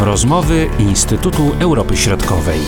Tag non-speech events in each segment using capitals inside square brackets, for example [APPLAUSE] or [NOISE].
Rozmowy Instytutu Europy Środkowej.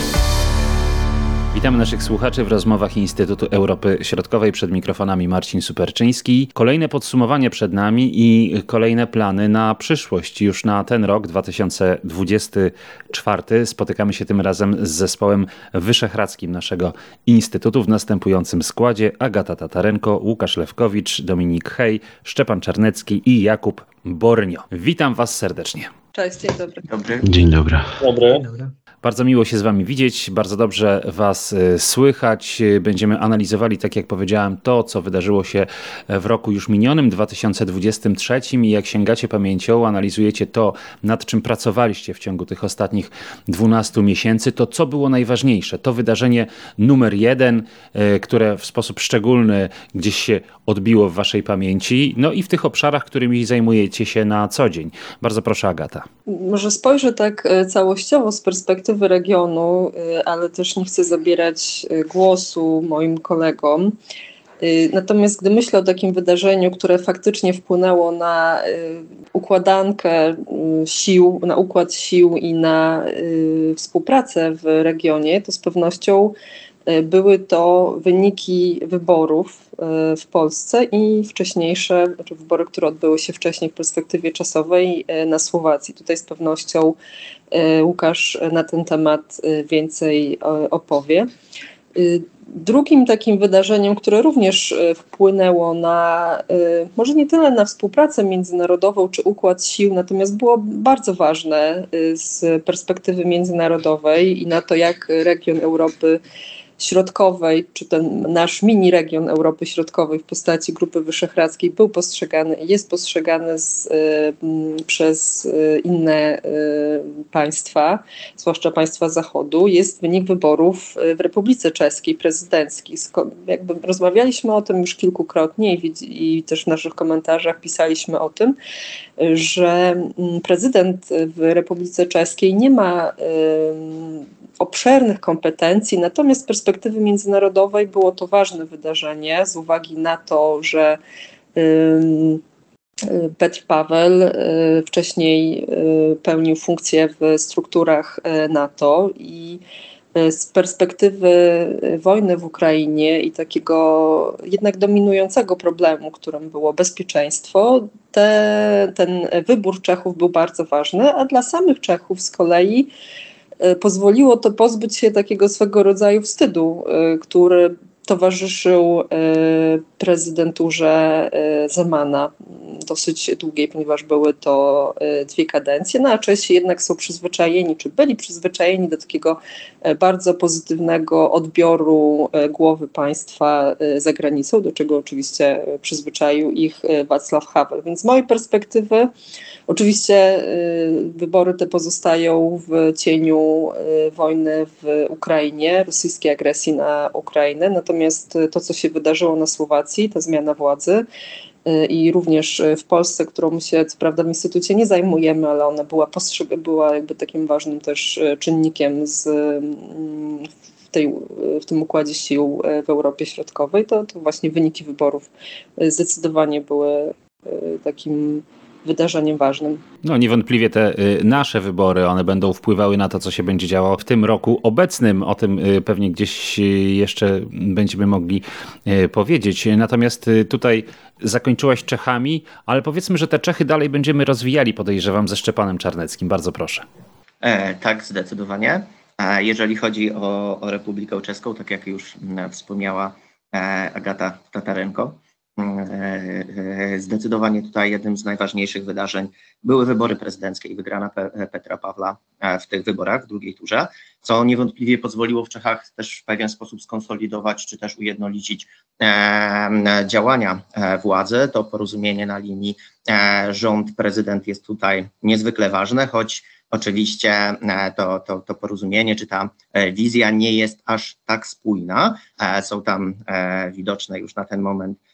Witamy naszych słuchaczy w rozmowach Instytutu Europy Środkowej. Przed mikrofonami Marcin Superczyński. Kolejne podsumowanie przed nami i kolejne plany na przyszłość. Już na ten rok 2024 spotykamy się tym razem z zespołem wyszehradzkim naszego Instytutu w następującym składzie: Agata Tatarenko, Łukasz Lewkowicz, Dominik Hej, Szczepan Czarnecki i Jakub Bornio. Witam Was serdecznie. Cześć, dzień dobry. dobry. Dzień dobry. Dobry. Dzień dobry. Bardzo miło się z Wami widzieć, bardzo dobrze Was e, słychać. Będziemy analizowali, tak jak powiedziałem, to, co wydarzyło się w roku już minionym, 2023 i jak sięgacie pamięcią, analizujecie to, nad czym pracowaliście w ciągu tych ostatnich 12 miesięcy, to co było najważniejsze? To wydarzenie numer jeden, e, które w sposób szczególny gdzieś się odbiło w Waszej pamięci, no i w tych obszarach, którymi zajmujecie się na co dzień. Bardzo proszę, Agata. Może spojrzę tak e, całościowo z perspektywy regionu, e, ale też nie chcę zabierać e, głosu moim kolegom. Natomiast gdy myślę o takim wydarzeniu, które faktycznie wpłynęło na układankę sił, na układ sił i na współpracę w regionie, to z pewnością były to wyniki wyborów e, w Polsce i wcześniejsze, znaczy wybory, które odbyły się wcześniej w perspektywie czasowej e, na Słowacji. Tutaj z pewnością e, Łukasz na ten temat więcej opowie. Drugim takim wydarzeniem, które również wpłynęło na, może nie tyle na współpracę międzynarodową czy układ sił, natomiast było bardzo ważne z perspektywy międzynarodowej i na to, jak region Europy Środkowej, czy ten nasz mini region Europy Środkowej w postaci Grupy Wyszehradzkiej był postrzegany, jest postrzegany z, y, przez y, inne y, państwa, zwłaszcza państwa Zachodu, jest wynik wyborów w Republice Czeskiej prezydenckich. Jakby rozmawialiśmy o tym już kilkukrotnie i, i też w naszych komentarzach pisaliśmy o tym, że mm, prezydent w Republice Czeskiej nie ma obszernych kompetencji, natomiast z perspektywy międzynarodowej było to ważne wydarzenie z uwagi na to, że Petr Paweł y, wcześniej y, pełnił funkcję w strukturach y, NATO i z perspektywy wojny w Ukrainie i takiego jednak dominującego problemu, którym było bezpieczeństwo, te, ten wybór Czechów był bardzo ważny, a dla samych Czechów z kolei E, pozwoliło to pozbyć się takiego swego rodzaju wstydu, e, który towarzyszył e, prezydenturze Zemana dosyć długiej, ponieważ były to dwie kadencje, no a Czesi jednak są przyzwyczajeni, czy byli przyzwyczajeni do takiego bardzo pozytywnego odbioru głowy państwa za granicą, do czego oczywiście przyzwyczaił ich Wacław Havel. Więc z mojej perspektywy Oczywiście y, wybory te pozostają w cieniu y, wojny w Ukrainie, rosyjskiej agresji na Ukrainę, natomiast to, co się wydarzyło na Słowacji, ta zmiana władzy, y, i również w Polsce, którą się co prawda w Instytucie nie zajmujemy, ale ona była, była jakby takim ważnym też czynnikiem z, w, tej, w tym układzie sił w Europie Środkowej, to, to właśnie wyniki wyborów zdecydowanie były takim wydarzeniem ważnym. No niewątpliwie te y, nasze wybory, one będą wpływały na to, co się będzie działo w tym roku obecnym. O tym y, pewnie gdzieś y, jeszcze będziemy mogli powiedzieć. Natomiast tutaj zakończyłaś Czechami, ale powiedzmy, że te Czechy dalej będziemy rozwijali, podejrzewam, ze Szczepanem Czarneckim. Bardzo proszę. E, tak, zdecydowanie. E, jeżeli chodzi o, o Republikę Czeską, tak jak już wspomniała e, Agata Tatarenko, zdecydowanie tutaj jednym z najważniejszych wydarzeń były wybory prezydenckie i wygrana Petra Pawła e, w tych wyborach w drugiej turze, co niewątpliwie pozwoliło w Czechach też w pewien sposób skonsolidować czy też ujednolicić działania władzy. To porozumienie na linii rząd, prezydent jest tutaj niezwykle ważne, choć Oczywiście to, to, to porozumienie czy ta wizja nie jest aż tak spójna. Są tam widoczne już na ten moment E,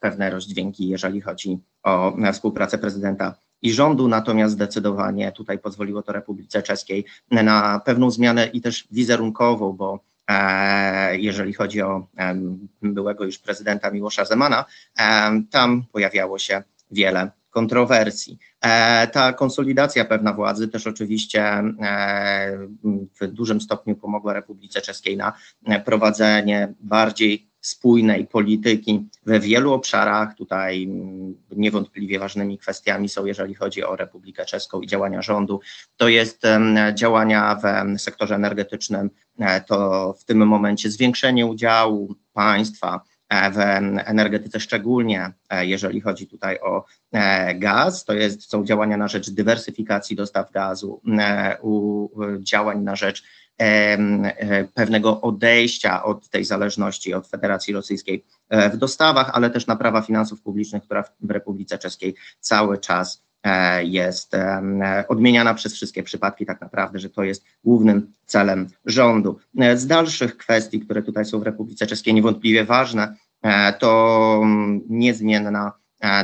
pewne rozdźwięki, jeżeli chodzi o współpracę prezydenta i rządu, natomiast zdecydowanie tutaj pozwoliło to Republice Czeskiej na pewną zmianę i też wizerunkową, bo e, jeżeli chodzi o byłego już prezydenta Miłosza Zemana, tam pojawiało się wiele kontrowersji. Ta konsolidacja pewna władzy też oczywiście w dużym stopniu pomogła Republice Czeskiej na prowadzenie bardziej spójnej polityki we wielu obszarach. Tutaj niewątpliwie ważnymi kwestiami są, jeżeli chodzi o Republikę Czeską i działania rządu, to jest działania w sektorze energetycznym, e, to w tym momencie zwiększenie udziału państwa w energetyce, szczególnie e, jeżeli chodzi tutaj o gaz, to jest, są działania na rzecz dywersyfikacji dostaw gazu, działań na rzecz E, pewnego odejścia od tej zależności od Federacji Rosyjskiej e, w dostawach, ale też naprawa finansów publicznych, która w Republice Czeskiej cały czas e, jest odmieniana przez wszystkie przypadki, tak naprawdę, że to jest głównym celem rządu. Z dalszych kwestii, które tutaj są w Republice Czeskiej niewątpliwie ważne, to niezmienna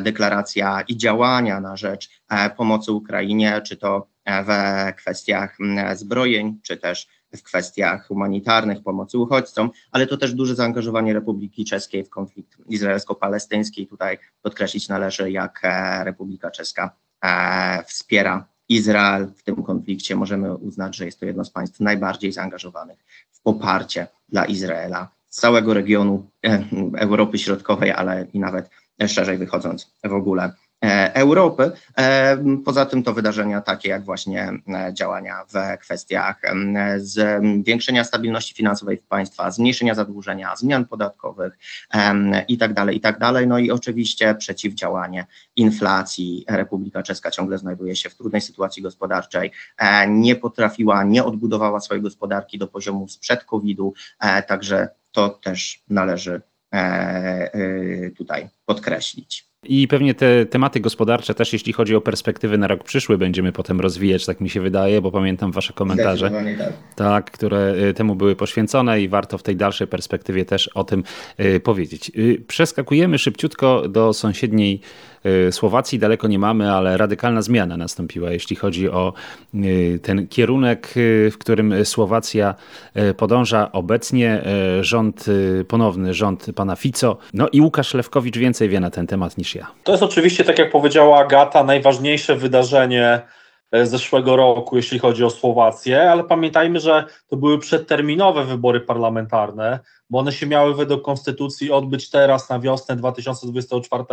deklaracja i działania na rzecz pomocy Ukrainie, czy to w kwestiach zbrojeń, czy też w kwestiach humanitarnych, pomocy uchodźcom, ale to też duże zaangażowanie Republiki Czeskiej w konflikt izraelsko-palestyński. Tutaj podkreślić należy, jak e, Republika Czeska e, wspiera Izrael w tym konflikcie. Możemy uznać, że jest to jedno z państw najbardziej zaangażowanych w poparcie dla Izraela z całego regionu e, Europy Środkowej, ale i nawet szerzej wychodząc w ogóle E, Europy. E, poza tym to wydarzenia takie jak właśnie e, działania w kwestiach zwiększenia stabilności finansowej w państwa, zmniejszenia zadłużenia, zmian podatkowych i tak dalej, i tak dalej. No i oczywiście przeciwdziałanie inflacji. Republika Czeska ciągle znajduje się w trudnej sytuacji gospodarczej, nie potrafiła, nie odbudowała swojej gospodarki do poziomu sprzed COVID-u, także to też należy tutaj podkreślić. I pewnie te tematy gospodarcze też, jeśli chodzi o perspektywy na rok przyszły, będziemy potem rozwijać, tak mi się wydaje, bo pamiętam wasze komentarze, tak. tak, które y, temu były poświęcone i warto w tej dalszej perspektywie też o tym y, powiedzieć. Y, przeskakujemy szybciutko do sąsiedniej Słowacji daleko nie mamy, ale radykalna zmiana nastąpiła, jeśli chodzi o y, ten kierunek, y, w którym Słowacja podąża obecnie. Rząd, ponowny rząd pana Fico. No i Łukasz Lewkowicz więcej wie na ten temat niż ja. To jest oczywiście, tak jak powiedziała Agata, najważniejsze wydarzenie zeszłego roku, jeśli chodzi o Słowację, ale pamiętajmy, że to były przedterminowe wybory parlamentarne bo one się miały według konstytucji odbyć teraz na wiosnę 2024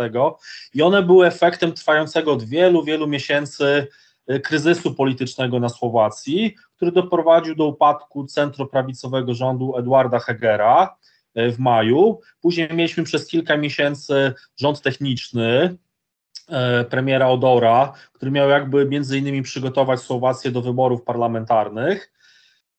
i one były efektem trwającego od wielu, wielu miesięcy y, kryzysu politycznego na Słowacji, który doprowadził do upadku centroprawicowego rządu Edwarda Hegera y, w maju. Później mieliśmy przez kilka miesięcy rząd techniczny premiera Odora, który miał jakby między innymi przygotować Słowację do wyborów parlamentarnych.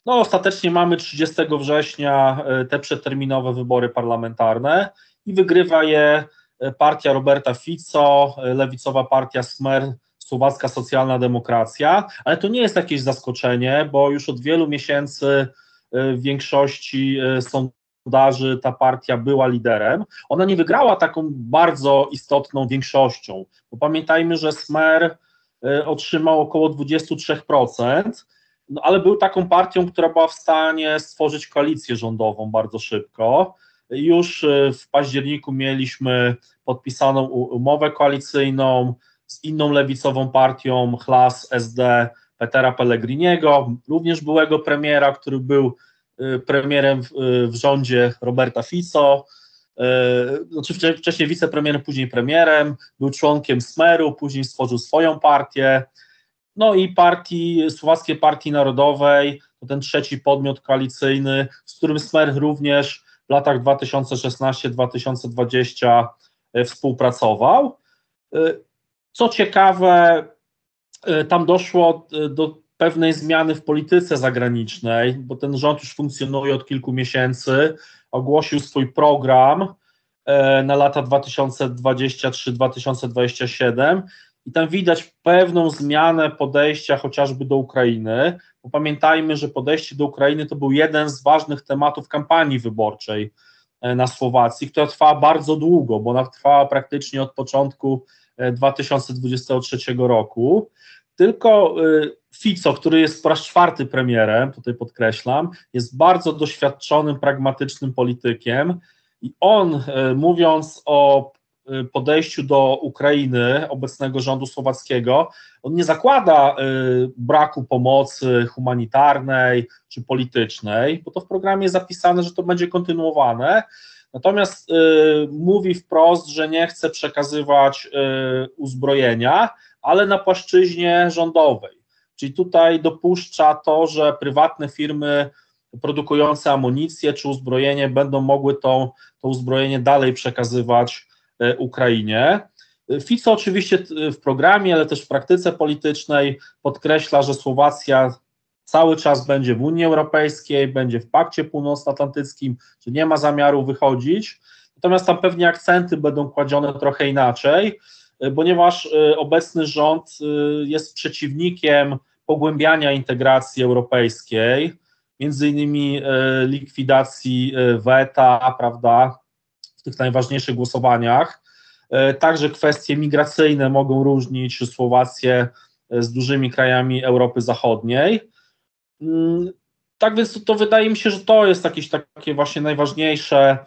No, ostatecznie mamy 30 września e, te przeterminowe wybory parlamentarne i wygrywa je e, partia Roberta Fico, e, lewicowa partia Smer, Słowacka Socjalna Demokracja, ale to nie jest jakieś zaskoczenie, bo już od wielu miesięcy w większości sondaży ta partia była liderem. Ona nie wygrała taką bardzo istotną większością, bo pamiętajmy, że Smer otrzymał około 23%, no, ale był taką partią, która była w stanie stworzyć koalicję rządową bardzo szybko. Już e, w październiku mieliśmy podpisaną umowę koalicyjną z inną lewicową partią, Chlas SD Petera Pellegriniego, również byłego premiera, który był e, premierem w, e, w rządzie Roberta Fico, znaczy wcześniej wicepremierem, później premierem, był członkiem Smeru, później stworzył swoją partię, no i partii, Słowackiej Partii Narodowej, to ten trzeci podmiot koalicyjny, z którym Smer również w latach 2016-2020 e, współpracował. Co ciekawe, tam doszło do pewnej zmiany w polityce zagranicznej, bo ten rząd już funkcjonuje od kilku miesięcy, ogłosił swój program na lata 2023-2027 i tam widać pewną zmianę podejścia chociażby do Ukrainy, bo pamiętajmy, że podejście do Ukrainy to był jeden z ważnych tematów kampanii wyborczej e, na Słowacji, która trwała bardzo długo, bo ona trwała praktycznie od początku 2023 e, roku. Tylko e, Fico, który jest po raz czwarty premierem, tutaj podkreślam, jest bardzo doświadczonym, pragmatycznym politykiem i on, mówiąc o podejściu do Ukrainy obecnego rządu słowackiego, on nie zakłada braku pomocy humanitarnej czy politycznej, bo to w programie jest zapisane, że to będzie kontynuowane. Natomiast mówi wprost, że nie chce przekazywać uzbrojenia, ale na płaszczyźnie rządowej. Czyli tutaj dopuszcza to, że prywatne firmy produkujące amunicję czy uzbrojenie będą mogły to, to uzbrojenie dalej przekazywać e, Ukrainie. Fico oczywiście w programie, ale też w praktyce politycznej podkreśla, że Słowacja cały czas będzie w Unii Europejskiej, będzie w Pakcie Północnoatlantyckim, że nie ma zamiaru wychodzić. Natomiast tam pewnie akcenty będą kładzione trochę inaczej, ponieważ e, obecny rząd jest przeciwnikiem pogłębiania integracji europejskiej między innymi e, likwidacji e, weta, prawda, w tych najważniejszych głosowaniach. E, także kwestie migracyjne mogą różnić Słowację z dużymi krajami Europy Zachodniej. Mm, tak więc to, to wydaje mi się, że to jest jakieś takie właśnie najważniejsze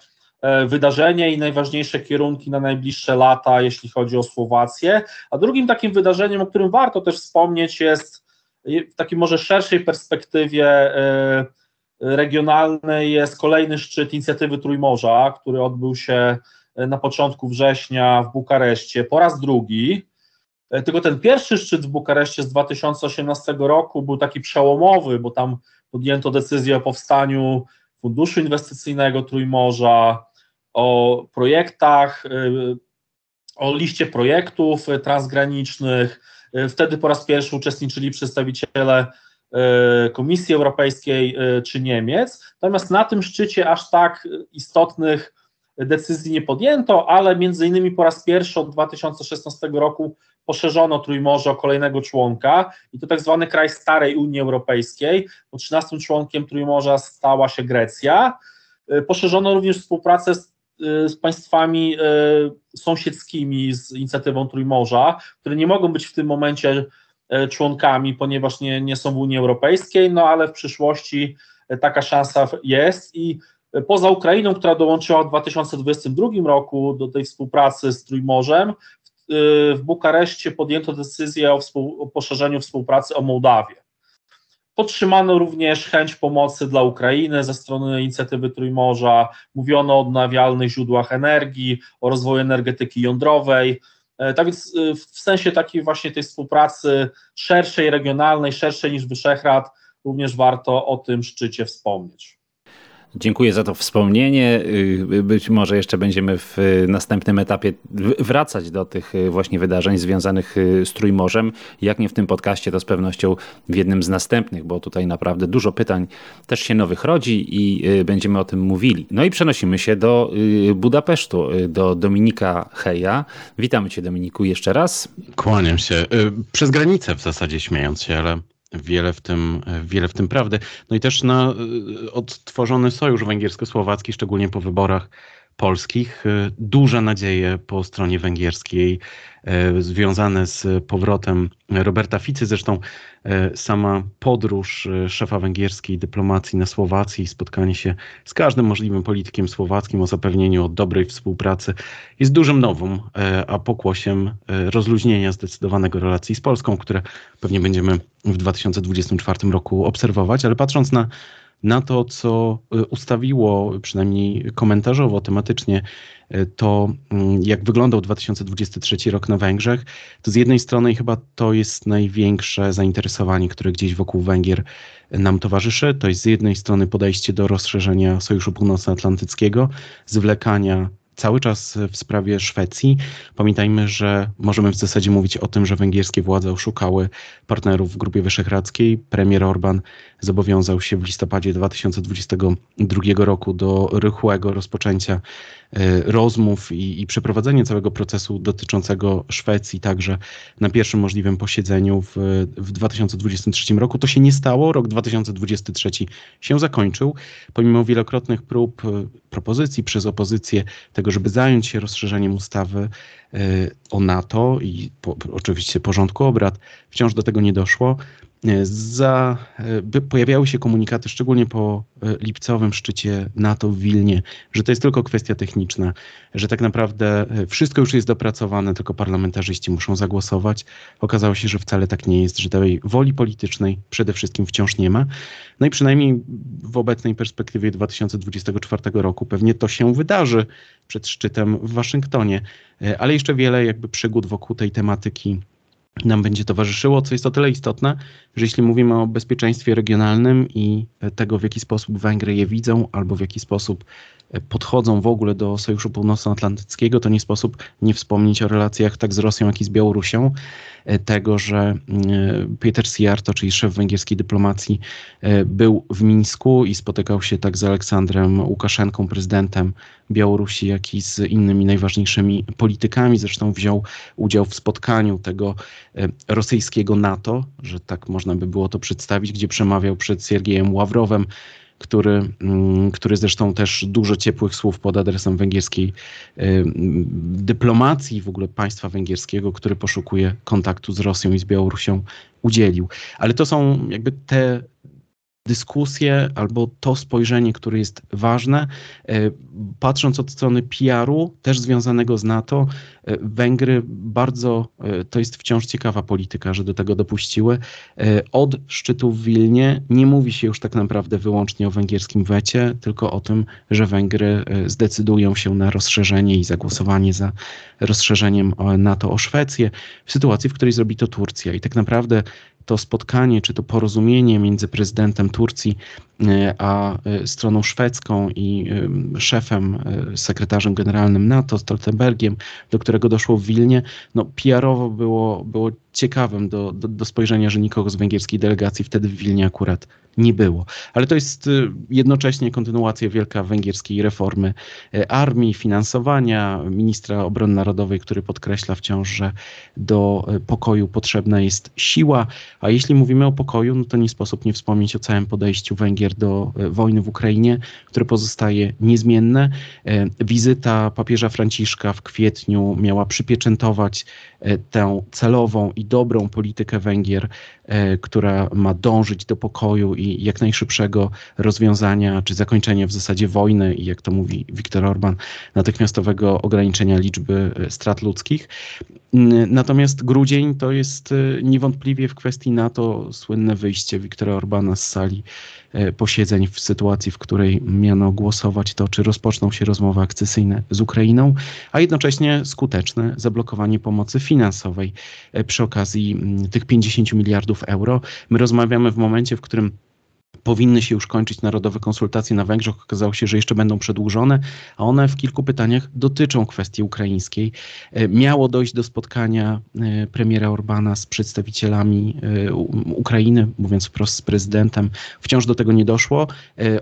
wydarzenie i najważniejsze kierunki na najbliższe lata, jeśli chodzi o Słowację. A drugim takim wydarzeniem, o którym warto też wspomnieć, jest w takiej może szerszej perspektywie e, regionalnej jest kolejny szczyt inicjatywy Trójmorza, który odbył się e, na początku września w Bukareszcie po raz drugi. E, tylko ten pierwszy szczyt w Bukareszcie z 2018 roku był taki przełomowy, bo tam podjęto decyzję o powstaniu Funduszu Inwestycyjnego Trójmorza, o projektach, o liście projektów transgranicznych, E, wtedy po raz pierwszy uczestniczyli przedstawiciele Komisji Europejskiej czy Niemiec. Natomiast na tym szczycie aż tak istotnych decyzji nie podjęto, ale między innymi po raz pierwszy od 2016 roku poszerzono Trójmorze o kolejnego członka i to tak zwany kraj starej Unii Europejskiej, bo 13 członkiem Trójmorza stała się Grecja. Poszerzono również współpracę z z państwami e, sąsiedzkimi z inicjatywą Trójmorza, które nie mogą być w tym momencie e, członkami, ponieważ nie, nie są w Unii Europejskiej, no ale w przyszłości taka szansa jest i poza Ukrainą, która dołączyła w 2022 roku do tej współpracy z Trójmorzem, w Bukareszcie podjęto decyzję o, współ, o poszerzeniu współpracy o Mołdawię. Podtrzymano również chęć pomocy dla Ukrainy ze strony inicjatywy Trójmorza, mówiono o odnawialnych źródłach energii, o rozwoju energetyki jądrowej. E, tak więc e, w sensie takiej właśnie tej współpracy szerszej, regionalnej, szerszej niż Wyszehrad, również warto o tym szczycie wspomnieć. Dziękuję za to wspomnienie. Y, być może jeszcze będziemy w następnym etapie wracać do tych y, właśnie wydarzeń związanych y, z Trójmorzem. Jak nie w tym podcaście, to z pewnością w jednym z następnych, bo tutaj naprawdę dużo pytań też się nowych rodzi i będziemy o tym mówili. No i przenosimy się do Budapesztu, do Dominika Heja. Witamy Cię, Dominiku, jeszcze raz. Kłaniam się. Przez granicę w zasadzie śmiejąc się, ale wiele w tym, wiele w tym prawdy. No i też na y, odtworzony sojusz węgiersko-słowacki, szczególnie po wyborach polskich. Y, duże nadzieje po stronie węgierskiej y, związane z powrotem Roberta Ficy. Zresztą y, sama podróż szefa węgierskiej dyplomacji na Słowacji, spotkanie się z każdym możliwym politykiem słowackim o zapewnieniu o dobrej współpracy jest dużym nowym, a pokłosiem rozluźnienia zdecydowanego relacji z Polską, które pewnie będziemy w 2024 roku obserwować, ale patrząc na na to, co y, ustawiło, przynajmniej komentarzowo, tematycznie, y, to mm, jak wyglądał 2023 rok na Węgrzech, to z jednej strony chyba to jest największe zainteresowanie, które gdzieś wokół Węgier nam towarzyszy. To jest z jednej strony podejście do rozszerzenia Sojuszu Północnoatlantyckiego, zwlekania cały czas w sprawie Szwecji. Pamiętajmy, że możemy w zasadzie mówić o tym, że węgierskie władze oszukały partnerów w Grupie Wyszehradzkiej. Premier Orban zobowiązał się w listopadzie 2022 roku do rychłego rozpoczęcia E, rozmów i, i przeprowadzenie całego procesu dotyczącego Szwecji także na pierwszym możliwym posiedzeniu w, w 2023 roku. To się nie stało. Rok 2023 się zakończył. Pomimo wielokrotnych prób, e, propozycji przez opozycję tego, żeby zająć się rozszerzeniem ustawy e, o NATO i po, oczywiście porządku obrad, wciąż do tego nie doszło. Za, pojawiały się komunikaty, szczególnie po lipcowym szczycie NATO w Wilnie, że to jest tylko kwestia techniczna, że tak naprawdę wszystko już jest dopracowane, tylko parlamentarzyści muszą zagłosować. Okazało się, że wcale tak nie jest, że tej woli politycznej przede wszystkim wciąż nie ma. No i przynajmniej w obecnej perspektywie 2024 roku pewnie to się wydarzy przed szczytem w Waszyngtonie, ale jeszcze wiele jakby przygód wokół tej tematyki nam będzie towarzyszyło, co jest o tyle istotne, że jeśli mówimy o bezpieczeństwie regionalnym i tego, w jaki sposób Węgry je widzą, albo w jaki sposób podchodzą w ogóle do Sojuszu Północnoatlantyckiego, to nie sposób nie wspomnieć o relacjach tak z Rosją, jak i z Białorusią. E, tego, że e, Peter Sijarto, czyli szef węgierskiej dyplomacji, e, był w Mińsku i spotykał się tak z Aleksandrem Łukaszenką, prezydentem Białorusi, jak i z innymi najważniejszymi politykami. Zresztą wziął udział w spotkaniu tego rosyjskiego NATO, że tak można by było to przedstawić, gdzie przemawiał przed Siergiejem Ławrowem, który, mm, który zresztą też dużo ciepłych słów pod adresem węgierskiej y, dyplomacji, w ogóle państwa węgierskiego, który poszukuje kontaktu z Rosją i z Białorusią, udzielił. Ale to są jakby te dyskusję albo to spojrzenie, które jest ważne. E, patrząc od strony PR-u, też związanego z NATO, e, Węgry bardzo, e, to jest wciąż ciekawa polityka, że do tego dopuściły. Od szczytu w Wilnie nie mówi się już tak naprawdę wyłącznie o węgierskim wecie, tylko o tym, że Węgry zdecydują się na rozszerzenie i zagłosowanie za rozszerzeniem NATO o Szwecję, w sytuacji, w której zrobi to Turcja. I tak naprawdę to spotkanie, czy to porozumienie między prezydentem Turcji e, a e, stroną szwedzką i e, szefem, sekretarzem generalnym NATO, Stoltenbergiem, do którego doszło w Wilnie, no PR-owo było, było ciekawym do, do, do spojrzenia, że nikogo z węgierskiej delegacji wtedy w Wilnie akurat nie było. Ale to jest jednocześnie kontynuacja wielka węgierskiej reformy armii, finansowania, ministra obrony narodowej, który podkreśla wciąż, że do pokoju potrzebna jest siła, a jeśli mówimy o pokoju, no to nie sposób nie wspomnieć o całym podejściu Węgier do wojny w Ukrainie, które pozostaje niezmienne. Wizyta papieża Franciszka w kwietniu miała przypieczętować tę celową i dobrą politykę Węgier, która ma dążyć do pokoju i jak najszybszego rozwiązania, czy zakończenia w zasadzie wojny i jak to mówi Viktor Orban, natychmiastowego ograniczenia liczby e, strat ludzkich. Natomiast grudzień to jest e, niewątpliwie w kwestii NATO słynne wyjście Viktora Orbana z sali e, posiedzeń w sytuacji, w której miano głosować to, czy rozpoczną się rozmowy akcesyjne z Ukrainą, a jednocześnie skuteczne zablokowanie pomocy finansowej przy okazji tych 50 miliardów euro. My rozmawiamy w momencie, w którym powinny się już kończyć narodowe konsultacje na Węgrzech. Okazało się, że jeszcze będą przedłużone, a one w kilku pytaniach dotyczą kwestii ukraińskiej. E, miało dojść do spotkania e, premiera Orbana z przedstawicielami e, Ukrainy, mówiąc wprost z prezydentem. Wciąż do tego nie doszło.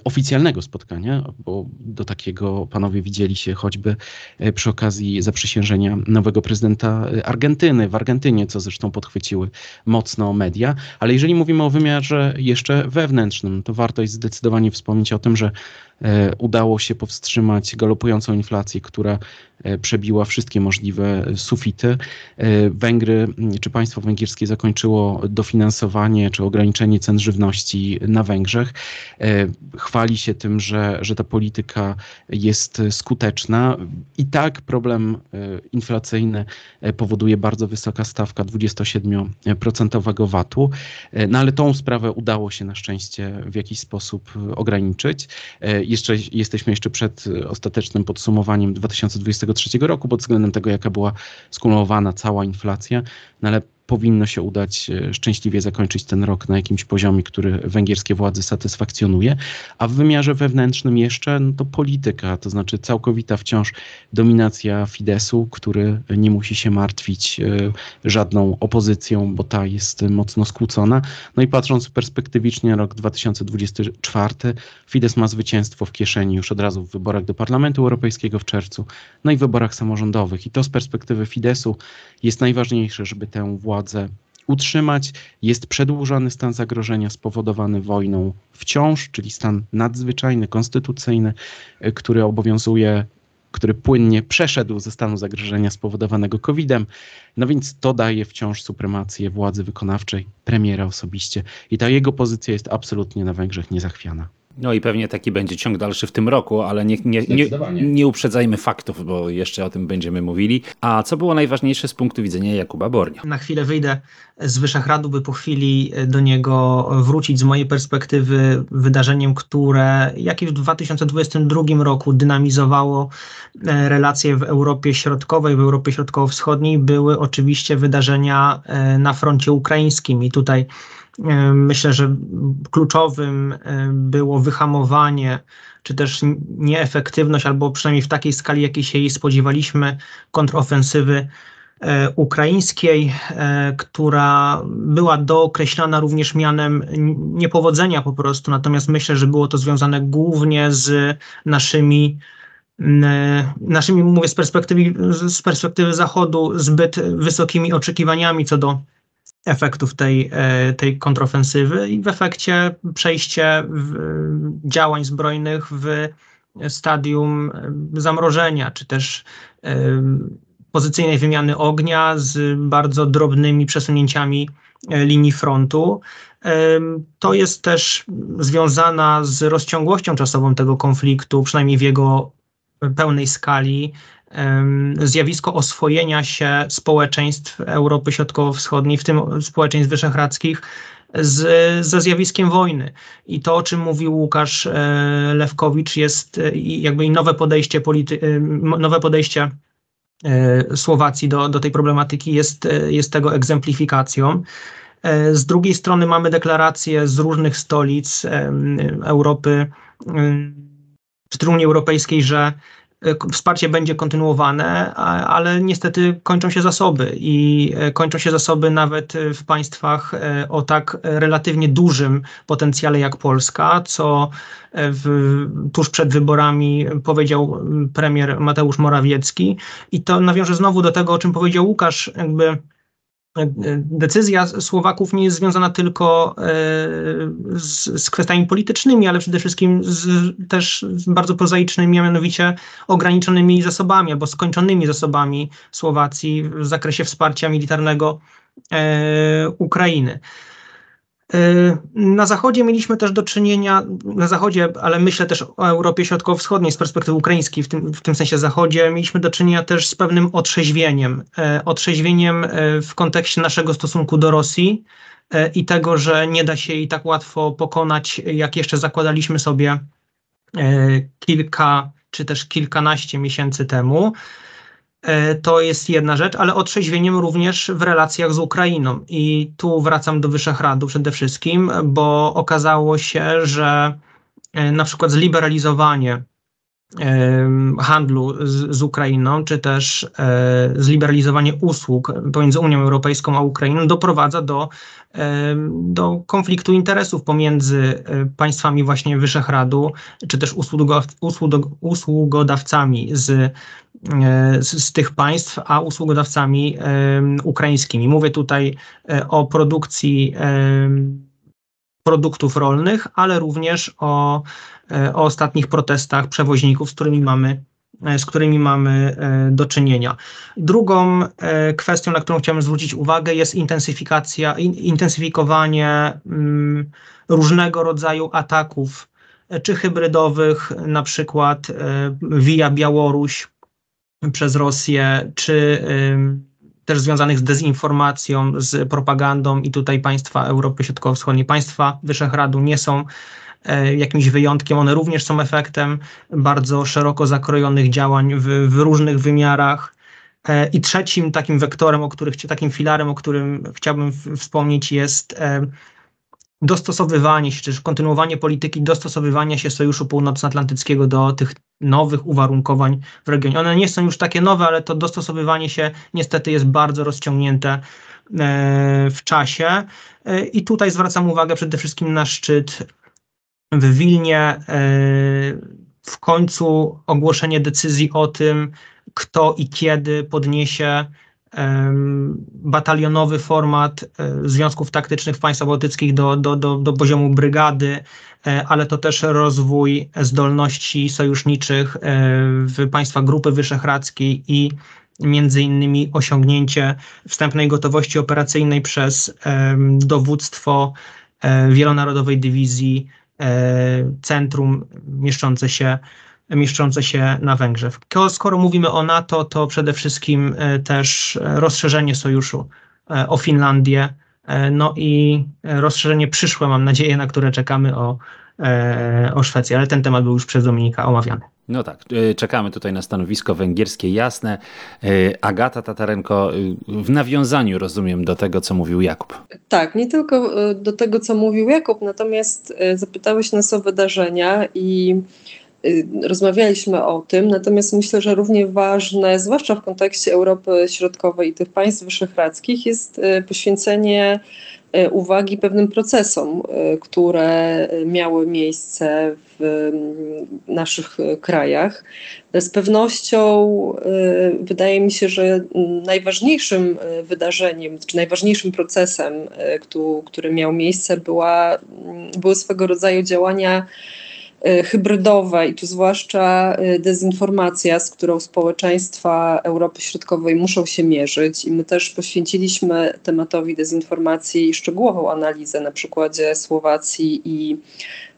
Oficjalnego spotkania, bo do takiego panowie widzieli się choćby przy okazji zaprzysiężenia nowego prezydenta Argentyny, w Argentynie, co zresztą podchwyciły mocno media. Ale jeżeli mówimy o wymiarze jeszcze wewnętrznym, to warto jest zdecydowanie wspomnieć o tym, że udało się powstrzymać galopującą inflację, która e, przebiła wszystkie możliwe sufity. E, Węgry czy państwo węgierskie zakończyło dofinansowanie czy ograniczenie cen żywności na Węgrzech. Chwali się tym, że, że ta polityka jest skuteczna. I tak problem inflacyjny powoduje bardzo wysoka stawka 27% VAT-u, no ale tą sprawę udało się na szczęście w jakiś sposób ograniczyć jeszcze, jesteśmy jeszcze przed e, ostatecznym podsumowaniem 2023 roku pod względem tego, jaka była skumulowana cała inflacja, no ale powinno się udać e, szczęśliwie zakończyć ten rok na jakimś poziomie, który węgierskie władze satysfakcjonuje, a w wymiarze wewnętrznym jeszcze no to polityka, to znaczy całkowita wciąż dominacja Fidesu, który nie musi się martwić e, żadną opozycją, bo ta jest mocno skłócona. No i patrząc perspektywicznie rok 2024, Fidesz ma zwycięstwo w kieszeni już od razu w wyborach do Parlamentu Europejskiego w czerwcu, no i w wyborach samorządowych. I to z perspektywy Fidesu jest najważniejsze, żeby tę władzę władzę utrzymać. Jest przedłużony stan zagrożenia spowodowany wojną wciąż, czyli stan nadzwyczajny, konstytucyjny, y, który obowiązuje który płynnie przeszedł ze stanu zagrożenia spowodowanego COVID-em. No więc to daje wciąż supremację władzy wykonawczej, premiera osobiście. I ta jego pozycja jest absolutnie na Węgrzech niezachwiana. No i pewnie taki będzie ciąg dalszy w tym roku, ale nie, nie, nie, nie, uprzedzajmy faktów, bo jeszcze o tym będziemy mówili. A co było najważniejsze z punktu widzenia Jakuba Bornia? Na chwilę wyjdę z Wyszehradu, by po chwili do niego wrócić z mojej perspektywy wydarzeniem, które jak i w 2022 roku dynamizowało e, relacje w Europie Środkowej, w Europie Środkowo-Wschodniej, były oczywiście wydarzenia e, na froncie ukraińskim i tutaj Myślę, że kluczowym było wyhamowanie, czy też nieefektywność, albo przynajmniej w takiej skali, jakiej się jej spodziewaliśmy, kontrofensywy e, ukraińskiej, e, która była dookreślana również mianem niepowodzenia po prostu. Natomiast myślę, że było to związane głównie z naszymi naszymi, mówię z perspektywy, z perspektywy Zachodu, zbyt wysokimi oczekiwaniami co do efektów tej, e, tej kontrofensywy i w efekcie przejście działań zbrojnych w stadium e, zamrożenia, czy też e, pozycyjnej wymiany ognia z bardzo drobnymi przesunięciami linii frontu. To jest też związana z rozciągłością czasową tego konfliktu, przynajmniej w jego pełnej skali, zjawisko oswojenia się społeczeństw Europy Środkowo-Wschodniej, w tym społeczeństw wyszehradzkich, z, ze zjawiskiem wojny. I to, o czym mówił Łukasz e, Lewkowicz, jest e, jakby nowe podejście, polity, e, nowe podejście Słowacji do, do tej problematyki jest, jest tego egzemplifikacją. Z drugiej strony mamy deklaracje z różnych stolic Europy, czy Unii Europejskiej, że wsparcie będzie kontynuowane, ale niestety kończą się zasoby i e, kończą się zasoby nawet w państwach e, o tak relatywnie dużym potencjale jak Polska, co w, tuż przed wyborami powiedział premier Mateusz Morawiecki. I to nawiąże znowu do tego, o czym powiedział Łukasz, jakby decyzja Słowaków nie jest związana tylko e, z, z kwestiami politycznymi, ale przede wszystkim z, też z bardzo prozaicznymi, a mianowicie ograniczonymi zasobami albo skończonymi zasobami Słowacji w zakresie wsparcia militarnego e, Ukrainy. Y, na Zachodzie mieliśmy też do czynienia, na Zachodzie, ale myślę też o Europie Środkowo-Wschodniej z perspektywy ukraińskiej, w tym, w tym sensie Zachodzie, mieliśmy do czynienia też z pewnym otrzeźwieniem. Y, otrzeźwieniem y, w kontekście naszego stosunku do Rosji i tego, że nie da się jej tak łatwo pokonać, jak jeszcze zakładaliśmy sobie kilka czy też kilkanaście miesięcy temu. E, to jest jedna rzecz, ale otrzeźwieniem również w relacjach z Ukrainą. I tu wracam do Wyszehradu przede wszystkim, bo okazało się, że e, na przykład zliberalizowanie handlu z, z, Ukrainą, czy też e, zliberalizowanie usług pomiędzy Unią Europejską a Ukrainą doprowadza do, do konfliktu interesów pomiędzy państwami właśnie Wyszehradu, czy też usługodawcami z E, z, z, tych państw, a usługodawcami e, ukraińskimi. Mówię tutaj e, o produkcji produktów rolnych, ale również o, o ostatnich protestach przewoźników, z którymi mamy z którymi mamy do czynienia. Drugą kwestią, na którą chciałem zwrócić uwagę, jest intensyfikacja, intensyfikowanie mm, różnego rodzaju ataków, czy hybrydowych, na przykład via Białoruś, przez Rosję, czy też związanych z dezinformacją, z propagandą i tutaj państwa Europy Środkowo-Wschodniej, państwa Wyszehradu nie są e, jakimś wyjątkiem, one również są efektem bardzo szeroko zakrojonych działań w, w różnych wymiarach. E, I trzecim takim wektorem, o których, takim filarem, o którym chciałbym wspomnieć, jest e, dostosowywanie się, czy kontynuowanie polityki dostosowywania się Sojuszu Północnoatlantyckiego do tych nowych uwarunkowań w regionie. One nie są już takie nowe, ale to dostosowywanie się niestety jest bardzo rozciągnięte e, w czasie. E, I tutaj zwracam uwagę przede wszystkim na szczyt w Wilnie. E, w końcu ogłoszenie decyzji o tym, kto i kiedy podniesie batalionowy format związków taktycznych w państwach bałtyckich do, do, do, do poziomu brygady, ale to też rozwój zdolności sojuszniczych w państwach Grupy Wyszehradzkiej i między innymi osiągnięcie wstępnej gotowości operacyjnej przez dowództwo e, wielonarodowej dywizji e, centrum mieszczące się, mieszczące się na Węgrzech. Skoro mówimy o NATO, to przede wszystkim e, też rozszerzenie sojuszu o Finlandię, no i rozszerzenie przyszłe, mam nadzieję, na które czekamy o, o Szwecję, ale ten temat był już przez Dominika omawiany. No tak, e, czekamy tutaj na stanowisko węgierskie jasne. E, Agata Tatarenko, e, w nawiązaniu rozumiem do tego, co mówił Jakub. Tak, nie tylko do tego, co mówił Jakub, natomiast zapytałeś nas o wydarzenia i rozmawialiśmy o tym, natomiast myślę, że równie ważne, zwłaszcza w kontekście Europy Środkowej i tych państw wyszehradzkich, jest poświęcenie E, uwagi pewnym procesom, e, które miały miejsce w mm, naszych krajach. Z pewnością e, wydaje mi się, że najważniejszym wydarzeniem, czy najważniejszym procesem, który miał miejsce, była, mm, były swego rodzaju działania E, hybrydowe i tu zwłaszcza e, dezinformacja, z którą społeczeństwa Europy Środkowej muszą się mierzyć i my też poświęciliśmy tematowi dezinformacji szczegółową analizę na przykładzie Słowacji i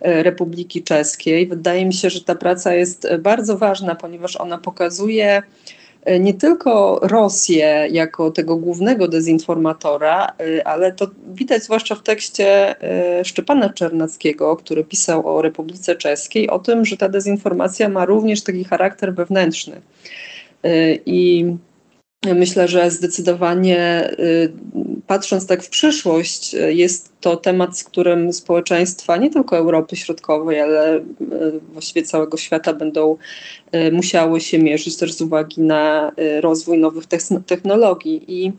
e, Republiki Czeskiej. Wydaje mi się, że ta praca jest bardzo ważna, ponieważ ona pokazuje, nie tylko Rosję jako tego głównego dezinformatora, e, ale to widać zwłaszcza w tekście e, Szczepana Czernackiego, który pisał o Republice Czeskiej, o tym, że ta dezinformacja ma również taki charakter wewnętrzny. I Myślę, że zdecydowanie y, patrząc tak w przyszłość, jest to temat, z którym społeczeństwa nie tylko Europy Środkowej, ale y, właściwie całego świata będą y, musiały się mierzyć też z uwagi na rozwój nowych technologii. I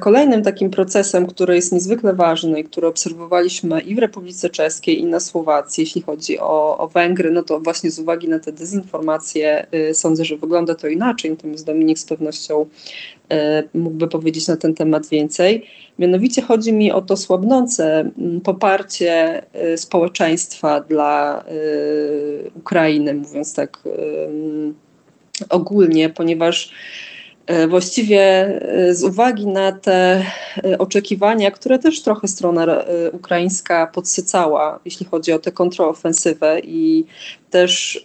kolejnym takim procesem, który jest niezwykle ważny i który obserwowaliśmy i w Republice Czeskiej, i na Słowacji, jeśli chodzi o, o Węgry, no to właśnie z uwagi na te dezinformacje y, sądzę, że wygląda to inaczej, natomiast Dominik z pewnością y, mógłby powiedzieć na ten temat więcej. Mianowicie chodzi mi o to słabnące mm, poparcie y, społeczeństwa dla Ukrainy, mówiąc tak ogólnie, ponieważ E, właściwie e, z uwagi na te e, oczekiwania, które też trochę strona ukraińska podsycała, jeśli chodzi o tę kontrofensywę i też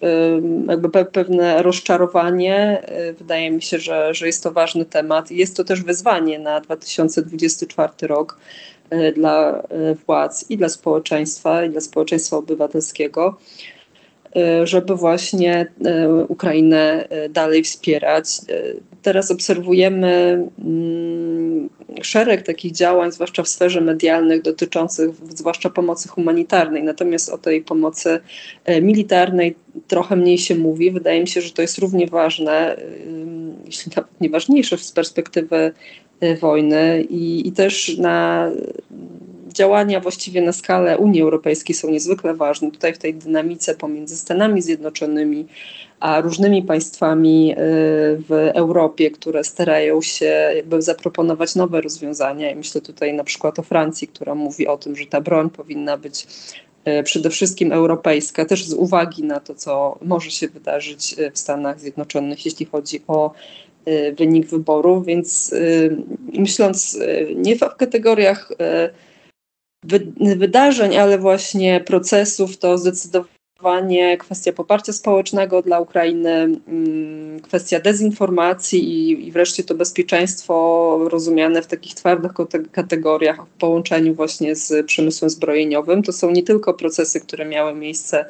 jakby pewne rozczarowanie, wydaje mi się, że, że jest to ważny temat. Jest to też wyzwanie na 2024 rok dla władz i dla społeczeństwa, i dla społeczeństwa obywatelskiego żeby właśnie Ukrainę dalej wspierać teraz obserwujemy mm, szereg takich działań, zwłaszcza w sferze medialnych, dotyczących zwłaszcza pomocy humanitarnej. Natomiast o tej pomocy e, militarnej trochę mniej się mówi. Wydaje mi się, że to jest równie ważne, jeśli nawet nie ważniejsze z perspektywy e, wojny i, i też na działania właściwie na skalę Unii Europejskiej są niezwykle ważne. Tutaj w tej dynamice pomiędzy Stanami Zjednoczonymi a różnymi państwami y, w Europie, które starają się jakby zaproponować nowe rozwiązania. I myślę tutaj na przykład o Francji, która mówi o tym, że ta broń powinna być y, przede wszystkim europejska, też z uwagi na to, co może się wydarzyć y, w Stanach Zjednoczonych, jeśli chodzi o wynik wyborów. Więc myśląc nie w kategoriach wydarzeń, ale właśnie procesów, to zdecydowanie kwestia poparcia społecznego dla Ukrainy, mm, kwestia dezinformacji i, i wreszcie to bezpieczeństwo rozumiane w takich twardych kategoriach w połączeniu właśnie z przemysłem zbrojeniowym. To są nie tylko procesy, które miały miejsce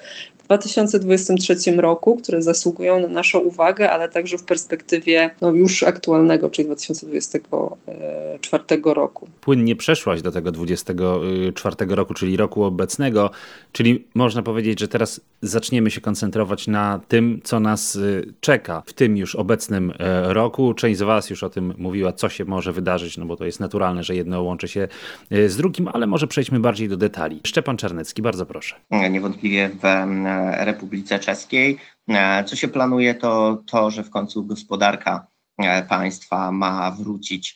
2023 roku, które zasługują na naszą uwagę, ale także w perspektywie no, już aktualnego, czyli 2024 roku. Płynnie przeszłaś do tego 2024 roku, czyli roku obecnego, czyli można powiedzieć, że teraz zaczniemy się koncentrować na tym, co nas y, czeka w tym już obecnym e, roku. Część z Was już o tym mówiła, co się może wydarzyć, no bo to jest naturalne, że jedno łączy się e, z drugim, ale może przejdźmy bardziej do detali. Szczepan Czarnecki, bardzo proszę. Niewątpliwie w Republice Czeskiej. E, co się planuje, to to, że w końcu gospodarka państwa ma wrócić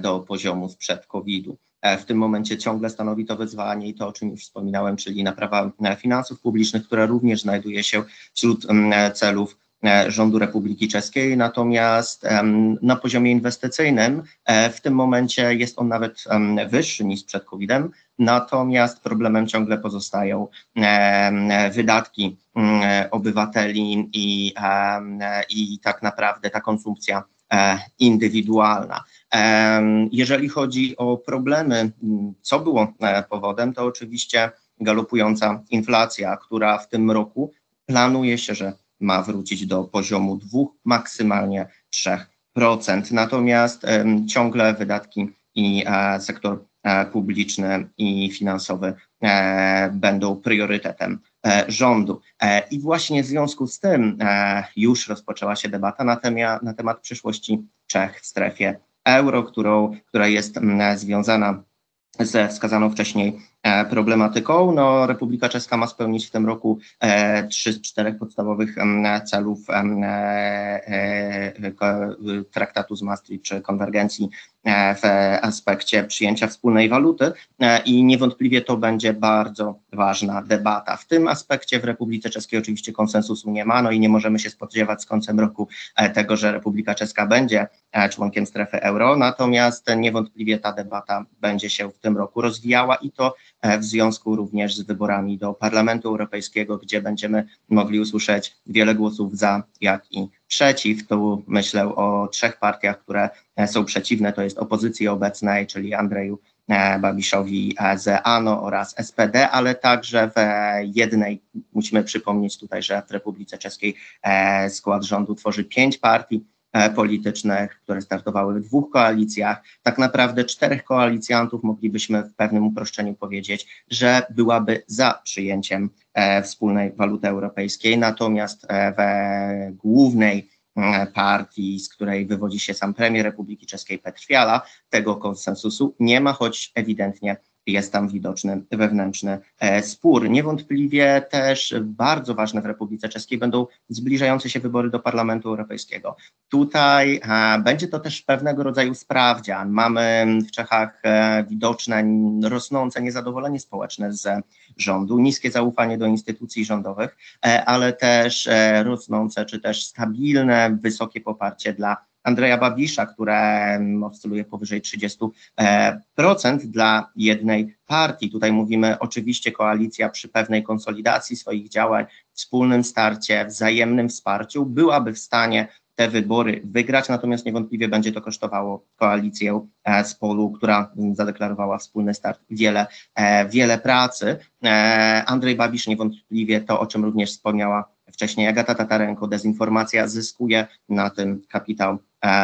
do poziomu sprzed COVID-u. W tym momencie ciągle stanowi to wyzwanie i to, o czym już wspominałem, czyli naprawa finansów publicznych, która również znajduje się wśród celów E, rządu Republiki Czeskiej, natomiast na poziomie inwestycyjnym e, w tym momencie jest on nawet wyższy niż przed COVID-em, natomiast problemem ciągle pozostają wydatki obywateli i, i tak naprawdę ta konsumpcja e, indywidualna. Jeżeli chodzi o problemy, co było powodem, to oczywiście galopująca inflacja, która w tym roku planuje się, że ma wrócić do poziomu 2, maksymalnie 3%. Natomiast ciągle wydatki i e, sektor e, publiczny i finansowy e, będą priorytetem rządu. I właśnie w związku z tym już rozpoczęła się debata na, temat, na temat przyszłości Czech w strefie euro, którą, która jest związana ze wskazaną wcześniej E, problematyką. No, Republika Czeska ma spełnić w tym roku e, trzy z czterech podstawowych celów e, traktatu z Maastricht czy konwergencji w aspekcie przyjęcia wspólnej waluty i niewątpliwie to będzie bardzo ważna debata. W tym aspekcie w Republice Czeskiej oczywiście konsensusu nie ma, no i nie możemy się spodziewać z końcem roku tego, że Republika Czeska będzie członkiem strefy euro, natomiast niewątpliwie ta debata będzie się w tym roku rozwijała i to E, w związku również z wyborami do Parlamentu Europejskiego, gdzie będziemy mogli usłyszeć wiele głosów za, jak i przeciw. Tu myślę o trzech partiach, które e, są przeciwne, to jest opozycji obecnej, czyli Andrzeju e, Babiszowi z ANO oraz SPD, ale także w jednej, musimy przypomnieć tutaj, że w Republice Czeskiej skład rządu tworzy pięć partii, E, politycznych, które startowały w dwóch koalicjach. Tak naprawdę czterech koalicjantów moglibyśmy w pewnym uproszczeniu powiedzieć, że byłaby za przyjęciem e, wspólnej waluty europejskiej, natomiast e, w głównej partii, z której wywodzi się sam premier Republiki Czeskiej Petr Fiala, tego konsensusu nie ma, choć ewidentnie jest tam widoczny wewnętrzny e, spór. Niewątpliwie też bardzo ważne w Republice Czeskiej będą zbliżające się wybory do Parlamentu Europejskiego. Tutaj e, będzie to też pewnego rodzaju sprawdzian. Mamy w Czechach e, widoczne rosnące niezadowolenie społeczne z rządu, niskie zaufanie do instytucji rządowych, ale też rosnące czy też stabilne, wysokie poparcie dla Andrzeja Babisza, które oscyluje powyżej 30% e, dla jednej partii. Tutaj mówimy oczywiście koalicja przy pewnej konsolidacji swoich działań, wspólnym starcie, wzajemnym wsparciu byłaby w stanie te wybory wygrać, natomiast niewątpliwie będzie to kosztowało koalicję e, z polu, która zadeklarowała wspólny start, wiele, e, wiele pracy. Andrzej Babisz niewątpliwie to, o czym również wspomniała wcześniej Agata Tatarenko, dezinformacja zyskuje na tym kapitał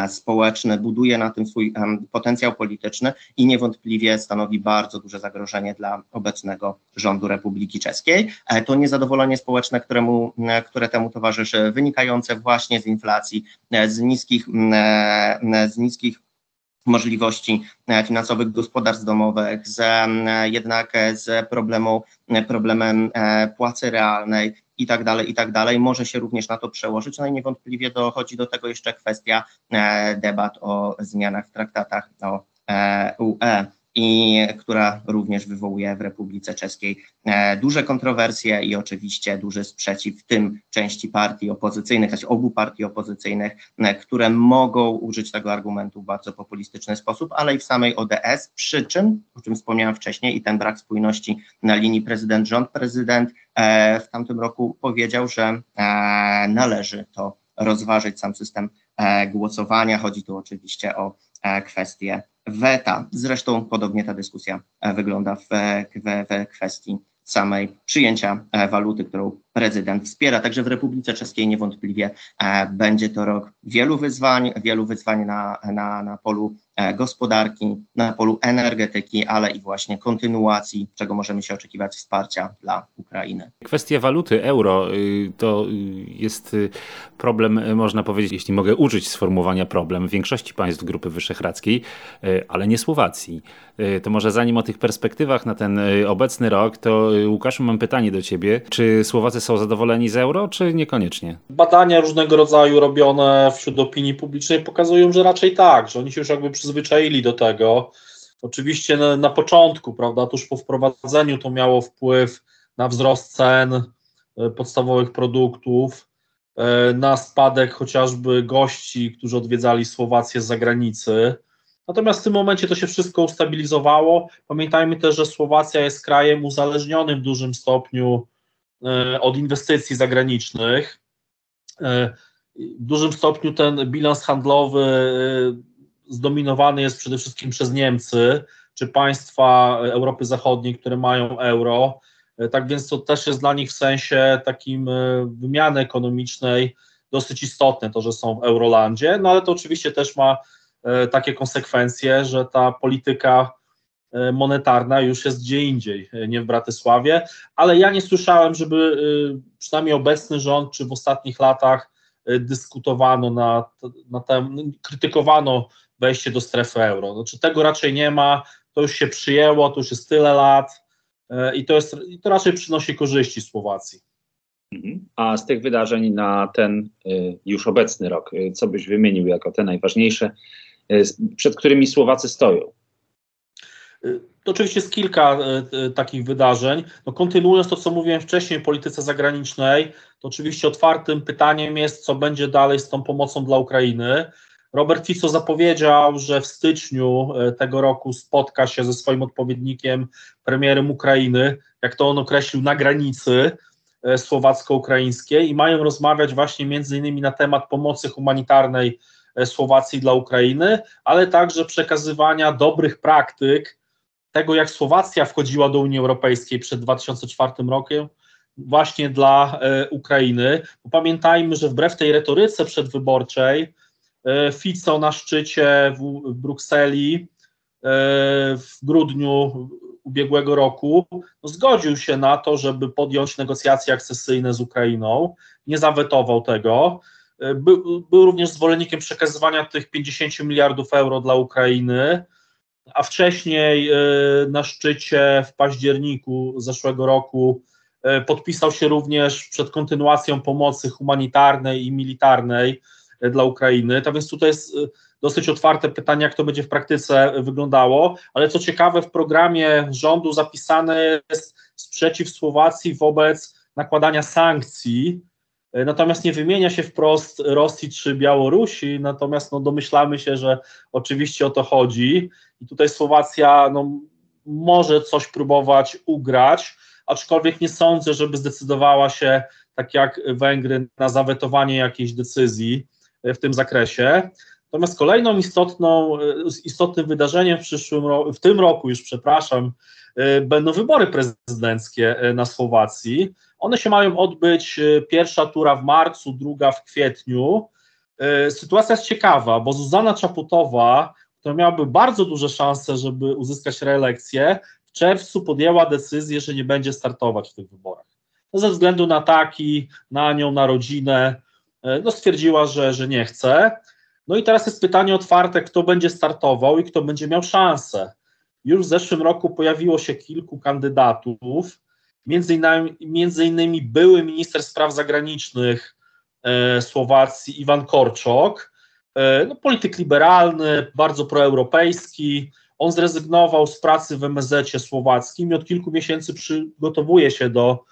społeczny, buduje na tym swój potencjał polityczny i niewątpliwie stanowi bardzo duże zagrożenie dla obecnego rządu Republiki Czeskiej. E, to niezadowolenie społeczne, któremu, e, które temu towarzyszy, wynikające właśnie z inflacji, z niskich, z niskich możliwości finansowych gospodarstw domowych, z, jednak z problemu, problemem płacy realnej, i tak dalej, i tak dalej, może się również na to przełożyć. No i niewątpliwie dochodzi do tego jeszcze kwestia e, debat o zmianach w traktatach o UE i która również wywołuje w Republice Czeskiej e, duże kontrowersje i oczywiście duży sprzeciw w tym części partii opozycyjnych, znaczy obu partii opozycyjnych, e, które mogą użyć tego argumentu w bardzo populistyczny sposób, ale i w samej ODS, przy czym, o czym wspomniałem wcześniej, i ten brak spójności na linii prezydent-rząd, prezydent e, w tamtym roku powiedział, że należy to rozważyć, sam system głosowania. Chodzi tu oczywiście o kwestie weta. Zresztą podobnie ta dyskusja e, wygląda w, w, w kwestii samej przyjęcia e, waluty, którą prezydent wspiera. Także w Republice Czeskiej niewątpliwie e, będzie to rok wielu wyzwań, wielu wyzwań na, na, na polu e, gospodarki, na polu energetyki, ale i właśnie kontynuacji, czego możemy się oczekiwać wsparcia dla Ukrainy. Kwestia waluty euro y, to y, jest y, problem, można powiedzieć, jeśli mogę użyć sformułowania problem, w większości państw Grupy Wyszehradzkiej, ale nie Słowacji. To może zanim o tych perspektywach na ten obecny rok, to Łukaszu mam pytanie do Ciebie. Czy Słowacy są zadowoleni z euro, czy niekoniecznie? Badania różnego rodzaju robione wśród opinii publicznej pokazują, że raczej tak, że oni się już jakby przyzwyczaili do tego. Oczywiście na, na początku, prawda, tuż po wprowadzeniu to miało wpływ na wzrost cen e, podstawowych produktów, e, na spadek chociażby gości, którzy odwiedzali Słowację z zagranicy. Natomiast w tym momencie to się wszystko ustabilizowało. Pamiętajmy też, że Słowacja jest krajem uzależnionym w dużym stopniu od inwestycji zagranicznych. W dużym stopniu ten bilans handlowy zdominowany jest przede wszystkim przez Niemcy czy państwa Europy Zachodniej, które mają euro. Tak więc to też jest dla nich w sensie takim e, wymiany ekonomicznej dosyć istotne, to, że są w Eurolandzie, no ale to oczywiście też ma e, takie konsekwencje, że ta polityka e, monetarna już jest gdzie indziej, nie w Bratysławie, ale ja nie słyszałem, żeby przynajmniej obecny rząd, czy w ostatnich latach dyskutowano na, na tem, krytykowano wejście do strefy euro. Znaczy tego raczej nie ma, to już się przyjęło, to już jest tyle lat e, i to, jest, i to raczej przynosi korzyści Słowacji. Mhm. A z tych wydarzeń na ten e, już obecny rok, e, co byś wymienił jako te najważniejsze, przed którymi Słowacy stoją? To oczywiście jest kilka takich wydarzeń. No, kontynuując to, co mówiłem wcześniej o polityce zagranicznej, to oczywiście otwartym pytaniem jest, co będzie dalej z tą pomocą dla Ukrainy. Robert Fico zapowiedział, że w styczniu tego roku spotka się ze swoim odpowiednikiem, premierem Ukrainy, jak to on określił, na granicy słowacko-ukraińskiej i mają rozmawiać właśnie między innymi na temat pomocy humanitarnej Słowacji dla Ukrainy, ale także przekazywania dobrych praktyk tego, jak Słowacja wchodziła do Unii Europejskiej przed 2004 rokiem, właśnie dla Ukrainy. Bo pamiętajmy, że wbrew tej retoryce przedwyborczej, E, Fico na szczycie w, Brukseli e, w grudniu ubiegłego roku no, zgodził się na to, żeby podjąć negocjacje akcesyjne z Ukrainą, nie zawetował tego. E, był, był również zwolennikiem przekazywania tych 50 miliardów euro dla Ukrainy, a wcześniej na szczycie w październiku zeszłego roku podpisał się również przed kontynuacją pomocy humanitarnej i militarnej dla Ukrainy. Tak więc tutaj jest dosyć otwarte pytanie, jak to będzie w praktyce wyglądało, ale co ciekawe, w programie rządu zapisane jest sprzeciw Słowacji wobec nakładania sankcji, natomiast nie wymienia się wprost Rosji czy Białorusi, natomiast no, domyślamy się, że oczywiście o to chodzi i tutaj Słowacja no, może coś próbować ugrać, aczkolwiek nie sądzę, żeby zdecydowała się, tak jak Węgry, na zawetowanie jakiejś decyzji w tym zakresie. Natomiast kolejną istotną, istotnym wydarzeniem w przyszłym w tym roku już przepraszam, e, będą wybory prezydenckie e, na Słowacji. One się mają odbyć pierwsza tura w marcu, druga w kwietniu. Sytuacja jest ciekawa, bo Zuzana Czaputowa, która miałaby bardzo duże szanse, żeby uzyskać reelekcję, w czerwcu podjęła decyzję, że nie będzie startować w tych wyborach. No ze względu na taki, na nią, na rodzinę, no stwierdziła, że, że nie chce. No i teraz jest pytanie otwarte, kto będzie startował i kto będzie miał szansę. Już w zeszłym roku pojawiło się kilku kandydatów, między innymi, między innymi były minister spraw zagranicznych e, Słowacji Iwan Korczok, e, no, polityk liberalny, bardzo proeuropejski. On zrezygnował z pracy w MSZ słowackim i od kilku miesięcy przygotowuje się do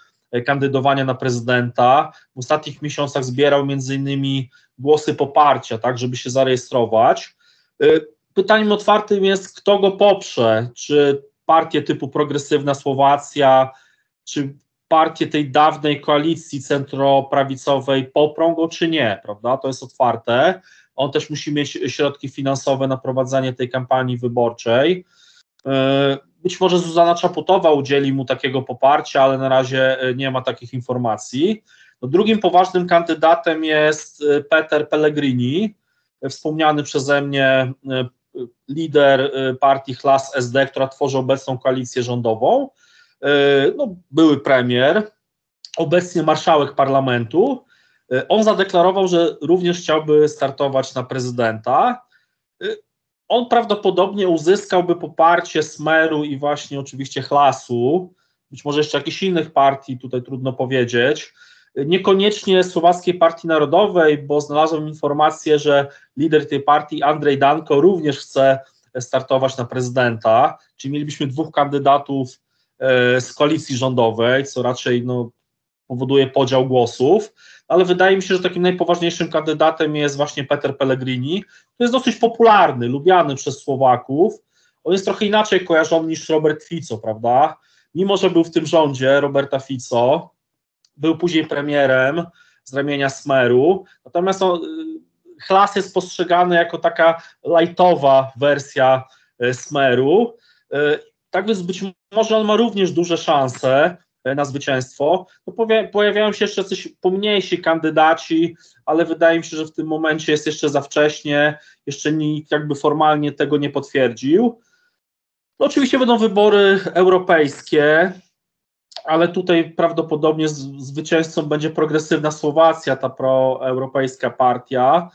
kandydowania na prezydenta. W ostatnich miesiącach zbierał między innymi głosy poparcia, tak, żeby się zarejestrować. E, pytaniem otwartym jest, kto go poprze, czy partie typu Progresywna Słowacja, czy partie tej dawnej koalicji centroprawicowej poprą go, czy nie, prawda? To jest otwarte. On też musi mieć środki finansowe na prowadzenie tej kampanii wyborczej. E, być może Zuzana Czaputowa udzieli mu takiego poparcia, ale na razie e, nie ma takich informacji. No, drugim poważnym kandydatem jest e, Peter Pellegrini, wspomniany przeze mnie lider partii Hlas SD, która tworzy obecną koalicję rządową. No, były premier, obecnie marszałek parlamentu. On zadeklarował, że również chciałby startować na prezydenta on prawdopodobnie uzyskałby poparcie Smeru i właśnie oczywiście Chlasu, być może jeszcze jakichś innych partii, tutaj trudno powiedzieć. Niekoniecznie Słowackiej Partii Narodowej, bo znalazłem informację, że lider tej partii, Andrzej Danko, również chce startować na prezydenta, czyli mielibyśmy dwóch kandydatów e, z koalicji rządowej, co raczej no, powoduje podział głosów, ale wydaje mi się, że takim najpoważniejszym kandydatem jest właśnie Peter Pellegrini, który jest dosyć popularny, lubiany przez Słowaków. On jest trochę inaczej kojarzony niż Robert Fico, prawda? Mimo, że był w tym rządzie Roberta Fico, był później premierem z ramienia Smeru, natomiast on, Chlas jest postrzegany jako taka lightowa wersja e, Smeru, e, tak więc być może on ma również duże szanse na zwycięstwo. No, pojawiają się jeszcze coś pomniejsi kandydaci, ale wydaje mi się, że w tym momencie jest jeszcze za wcześnie, jeszcze nikt jakby formalnie tego nie potwierdził. No, oczywiście będą wybory europejskie, ale tutaj prawdopodobnie zwycięzcą będzie progresywna Słowacja, ta proeuropejska partia.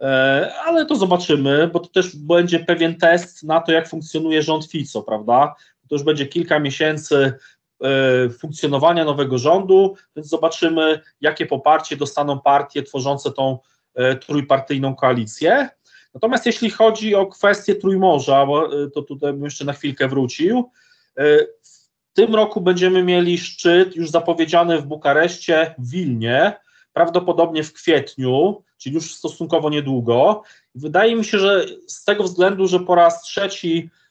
E, ale to zobaczymy, bo to też będzie pewien test na to, jak funkcjonuje rząd Fico, prawda? To już będzie kilka miesięcy e, funkcjonowania nowego rządu, więc zobaczymy, jakie poparcie dostaną partie tworzące tą e, trójpartyjną koalicję. Natomiast jeśli chodzi o kwestię Trójmorza, to tutaj bym jeszcze na chwilkę wrócił. W tym roku będziemy mieli szczyt już zapowiedziany w Bukareszcie, w Wilnie, prawdopodobnie w kwietniu, czyli już stosunkowo niedługo. Wydaje mi się, że z tego względu, że po raz trzeci e,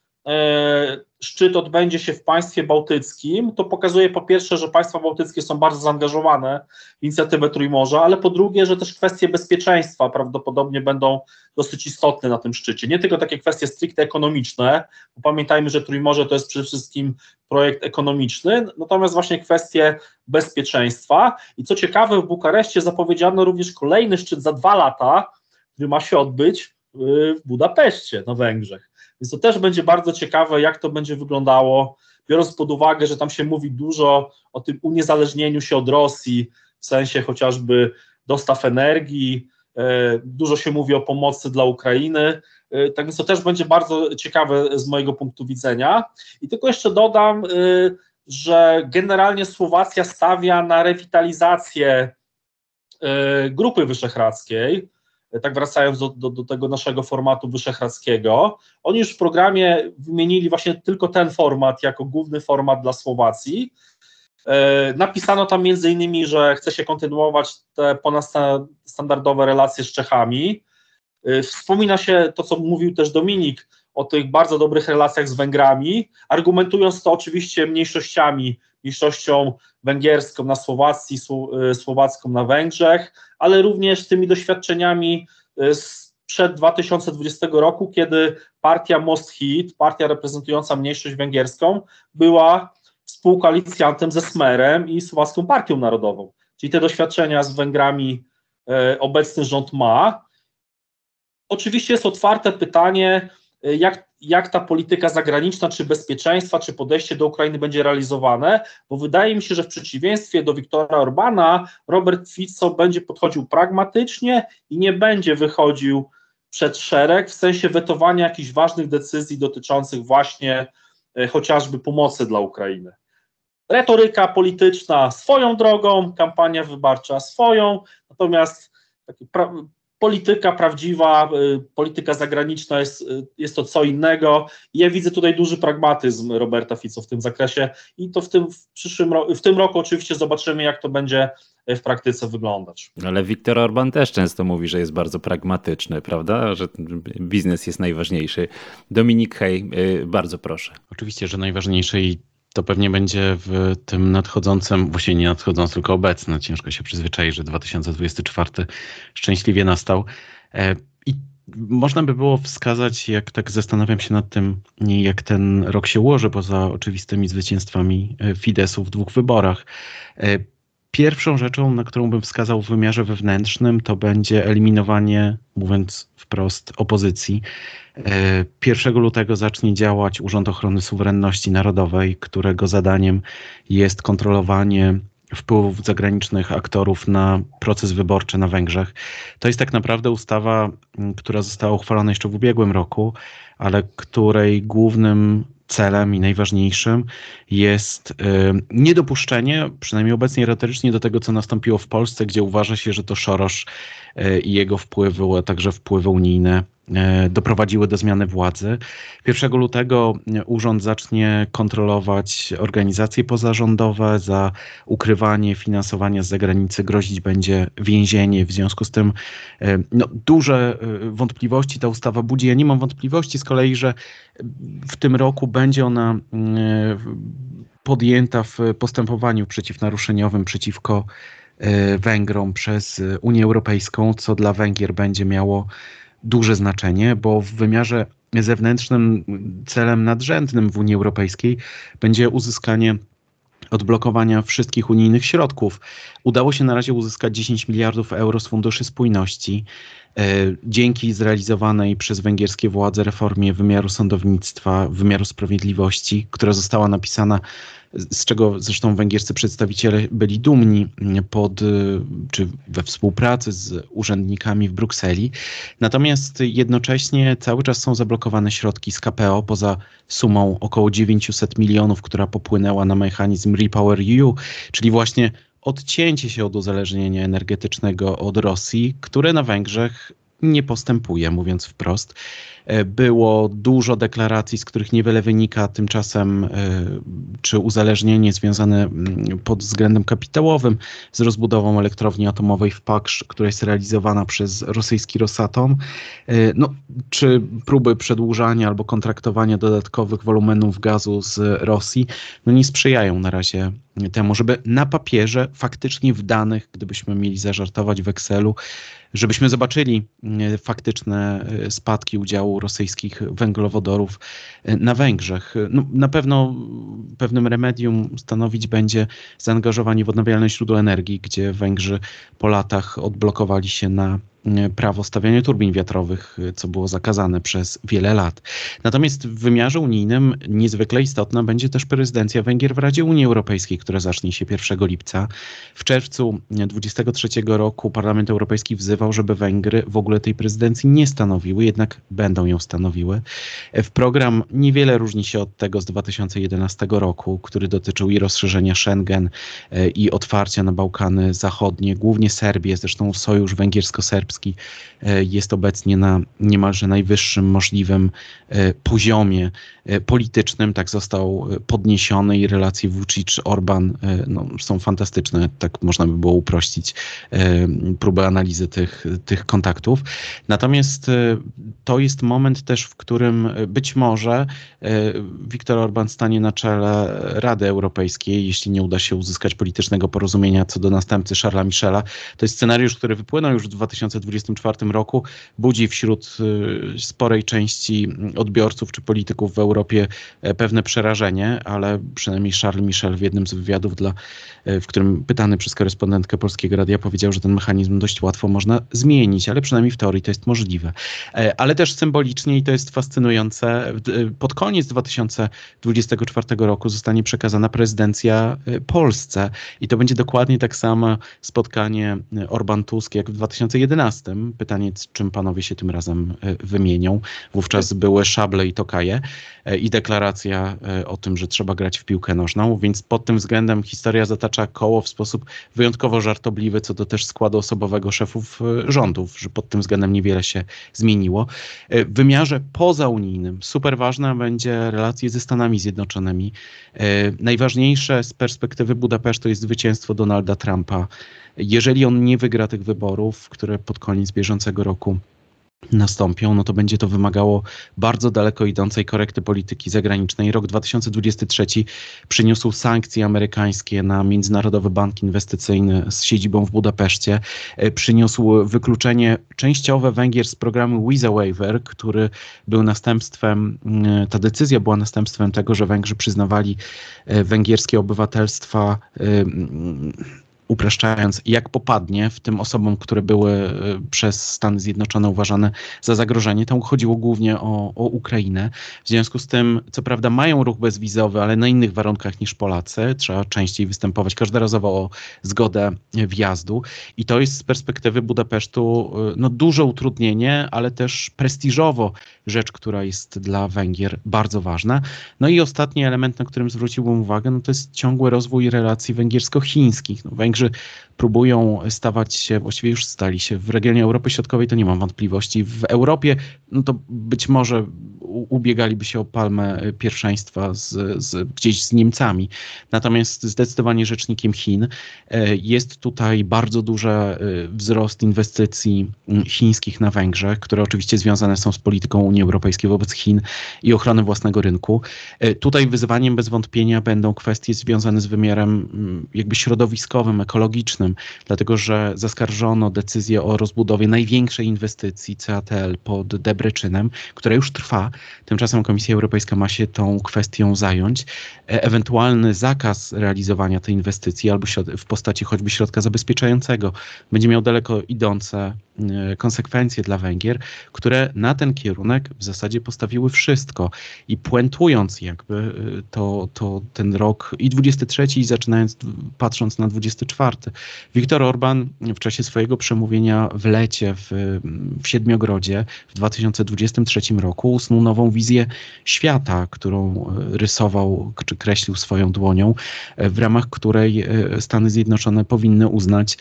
szczyt odbędzie się w państwie bałtyckim, to pokazuje po pierwsze, że państwa bałtyckie są bardzo zaangażowane w inicjatywę Trójmorza, ale po drugie, że też kwestie bezpieczeństwa prawdopodobnie będą dosyć istotne na tym szczycie. Nie tylko takie kwestie stricte ekonomiczne, bo pamiętajmy, że Trójmorze to jest przede wszystkim projekt ekonomiczny, natomiast właśnie kwestie bezpieczeństwa. I co ciekawe, w Bukareszcie zapowiedziano również kolejny szczyt za dwa lata, który ma się odbyć w Budapeszcie na Węgrzech. Więc to też będzie bardzo ciekawe, jak to będzie wyglądało, biorąc pod uwagę, że tam się mówi dużo o tym uniezależnieniu się od Rosji, w sensie chociażby dostaw energii, e, dużo się mówi o pomocy dla Ukrainy, e, tak więc to też będzie bardzo ciekawe z mojego punktu widzenia. I tylko jeszcze dodam, e, że generalnie Słowacja stawia na rewitalizację Grupy Wyszehradzkiej, tak wracając do, do, do, tego naszego formatu wyszehradzkiego, oni już w programie wymienili właśnie tylko ten format jako główny format dla Słowacji. E, napisano tam między innymi, że chce się kontynuować te ponadstandardowe relacje z Czechami. E, wspomina się to, co mówił też Dominik, o tych bardzo dobrych relacjach z Węgrami, argumentując to oczywiście mniejszościami, mniejszością węgierską na Słowacji, y, słowacką na Węgrzech, ale również tymi doświadczeniami y, przed 2020 roku, kiedy partia Most Hit, partia reprezentująca mniejszość węgierską, była współkoalicjantem ze Smerem i Słowacką Partią Narodową. Czyli te doświadczenia z Węgrami y, obecny rząd ma. Oczywiście jest otwarte pytanie, jak, jak ta polityka zagraniczna, czy bezpieczeństwa, czy podejście do Ukrainy będzie realizowane, bo wydaje mi się, że w przeciwieństwie do Wiktora Orbana, Robert Fico będzie podchodził pragmatycznie i nie będzie wychodził przed szereg w sensie wetowania jakichś ważnych decyzji dotyczących właśnie e, chociażby pomocy dla Ukrainy. Retoryka polityczna swoją drogą, kampania wyborcza swoją, natomiast pra- polityka prawdziwa, y, polityka zagraniczna jest, y, jest to co innego. Ja widzę tutaj duży pragmatyzm Roberta Fico w tym zakresie i to w tym, w przyszłym w tym roku oczywiście zobaczymy, jak to będzie w praktyce wyglądać. Ale Viktor Orban też często mówi, że jest bardzo pragmatyczny, prawda? Że biznes jest najważniejszy. Dominik Hej, y, bardzo proszę. Oczywiście, że najważniejszy i to pewnie będzie w tym nadchodzącym, właściwie nie nadchodzącym, tylko obecnym, ciężko się przyzwyczaić, że 2024 szczęśliwie nastał. E, I można by było wskazać, jak tak zastanawiam się nad tym, jak ten rok się ułoży, poza oczywistymi zwycięstwami e, Fidesu w dwóch wyborach. E, pierwszą rzeczą, na którą bym wskazał w wymiarze wewnętrznym, to będzie eliminowanie, mówiąc wprost, opozycji. 1 lutego zacznie działać Urząd Ochrony Suwerenności Narodowej, którego zadaniem jest kontrolowanie wpływów zagranicznych aktorów na proces wyborczy na Węgrzech. To jest tak naprawdę ustawa, która została uchwalona jeszcze w ubiegłym roku, ale której głównym celem i najważniejszym jest niedopuszczenie, przynajmniej obecnie retorycznie, do tego, co nastąpiło w Polsce, gdzie uważa się, że to Szorosz i jego wpływy, a także wpływy unijne doprowadziły do zmiany władzy. 1 lutego urząd zacznie kontrolować organizacje pozarządowe za ukrywanie finansowania z zagranicy. Grozić będzie więzienie. W związku z tym e, no, duże e, wątpliwości ta ustawa budzi. Ja nie mam wątpliwości z kolei, że w tym roku będzie ona podjęta w postępowaniu przeciwnaruszeniowym przeciwko Węgrom przez Unię Europejską, co dla Węgier będzie miało duże znaczenie, bo w wymiarze zewnętrznym celem nadrzędnym w Unii Europejskiej będzie uzyskanie odblokowania wszystkich unijnych środków. Udało się na razie uzyskać 10 miliardów euro z Funduszy Spójności. E, dzięki zrealizowanej przez węgierskie władze reformie wymiaru sądownictwa, wymiaru sprawiedliwości, która została napisana z czego zresztą węgierscy przedstawiciele byli dumni pod, czy we współpracy z urzędnikami w Brukseli. Natomiast jednocześnie cały czas są zablokowane środki z KPO poza sumą około 900 milionów, która popłynęła na mechanizm Repower EU, czyli właśnie odcięcie się od uzależnienia energetycznego od Rosji, które na Węgrzech nie postępuje, mówiąc wprost. E, było dużo deklaracji, z których niewiele wynika, tymczasem e, czy uzależnienie związane mm, pod względem kapitałowym z rozbudową elektrowni atomowej w Paksz, która jest realizowana przez rosyjski Rosatom, e, no, czy próby przedłużania albo kontraktowania dodatkowych wolumenów gazu z Rosji, no nie sprzyjają na razie temu, żeby na papierze, faktycznie w danych, gdybyśmy mieli zażartować w Excelu, żebyśmy zobaczyli faktyczne spadki udziału rosyjskich węglowodorów e, na Węgrzech. No, na pewno pewnym remedium stanowić będzie zaangażowanie w odnawialne źródła energii, gdzie Węgrzy po latach odblokowali się na E, prawo stawiania turbin wiatrowych, e, co było zakazane przez wiele lat. Natomiast w wymiarze unijnym niezwykle istotna będzie też prezydencja Węgier w Radzie Unii Europejskiej, która zacznie się 1 lipca. W czerwcu 2023 roku Parlament Europejski wzywał, żeby Węgry w ogóle tej prezydencji nie stanowiły, jednak będą ją stanowiły. W program niewiele różni się od tego z 2011 roku, który dotyczył i rozszerzenia Schengen, e, i otwarcia na Bałkany Zachodnie, głównie Serbię, zresztą sojusz węgiersko-serbski e, jest obecnie na niemalże najwyższym możliwym e, poziomie e, politycznym. Tak został podniesiony i relacje Vucic-Orban no, są fantastyczne. Tak można by było uprościć próbę analizy tych, tych kontaktów. Natomiast to jest moment też, w którym być może Viktor Orban stanie na czele Rady Europejskiej, jeśli nie uda się uzyskać politycznego porozumienia co do następcy Charlesa Michela. To jest scenariusz, który wypłynął już w 2020 2024 roku budzi wśród y, sporej części odbiorców czy polityków w Europie e, pewne przerażenie, ale przynajmniej Charles Michel w jednym z wywiadów, dla, e, w którym pytany przez korespondentkę Polskiego Radia powiedział, że ten mechanizm dość łatwo można zmienić, ale przynajmniej w teorii to jest możliwe. E, ale też symbolicznie i to jest fascynujące, pod koniec 2024 roku zostanie przekazana prezydencja Polsce i to będzie dokładnie tak samo spotkanie Orban-Tusk jak w 2011 Pytanie, czym panowie się tym razem e, wymienią. Wówczas były szable i tokaje e, i deklaracja e, o tym, że trzeba grać w piłkę nożną, więc pod tym względem historia zatacza koło w sposób wyjątkowo żartobliwy, co do też składu osobowego szefów rządów, że pod tym względem niewiele się zmieniło. W wymiarze pozaunijnym super ważna będzie relacje ze Stanami Zjednoczonymi. Najważniejsze z perspektywy Budapesztu jest zwycięstwo Donalda Trumpa jeżeli on nie wygra tych wyborów, które pod koniec bieżącego roku nastąpią, no to będzie to wymagało bardzo daleko idącej korekty polityki zagranicznej. Rok 2023 przyniósł sankcje amerykańskie na Międzynarodowy Bank Inwestycyjny z siedzibą w Budapeszcie. E, przyniósł wykluczenie częściowe Węgier z programu Visa Waiver, który był następstwem, mm, ta decyzja była następstwem tego, że Węgrzy przyznawali e, węgierskie obywatelstwa mm, upraszczając, jak popadnie w tym osobom, które były e, przez Stany Zjednoczone uważane za zagrożenie. Tam chodziło głównie o, o Ukrainę. W związku z tym, co prawda, mają ruch bezwizowy, ale na innych warunkach niż Polacy. Trzeba częściej występować każdorazowo o zgodę wjazdu. I to jest z perspektywy Budapesztu e, no, duże utrudnienie, ale też prestiżowo rzecz, która jest dla Węgier bardzo ważna. No i ostatni element, na którym zwróciłbym uwagę, no to jest ciągły rozwój relacji węgiersko-chińskich. No, Takže próbują stawać się, właściwie już stali się w regionie Europy Środkowej, to nie mam wątpliwości. W Europie, no to być może ubiegaliby się o palmę pierwszeństwa z, z, gdzieś z Niemcami. Natomiast zdecydowanie rzecznikiem Chin e, jest tutaj bardzo duży e, wzrost inwestycji chińskich na Węgrzech, które oczywiście związane są z polityką Unii Europejskiej wobec Chin i ochrony własnego rynku. E, tutaj wyzwaniem bez wątpienia będą kwestie związane z wymiarem jakby środowiskowym, ekologicznym, dlatego że zaskarżono decyzję o rozbudowie największej inwestycji CATL pod Debreczynem, która już trwa. Tymczasem Komisja Europejska ma się tą kwestią zająć. E, ewentualny zakaz realizowania tej inwestycji albo w postaci choćby środka zabezpieczającego będzie miał daleko idące konsekwencje dla Węgier, które na ten kierunek w zasadzie postawiły wszystko. I puentując jakby e, to, to ten rok i 23 i zaczynając, patrząc na 24, Viktor Orban w czasie swojego przemówienia w lecie w, w Siedmiogrodzie w 2023 roku usnął nową wizję świata, którą e, rysował czy kreślił swoją dłonią, w ramach której Stany Zjednoczone powinny uznać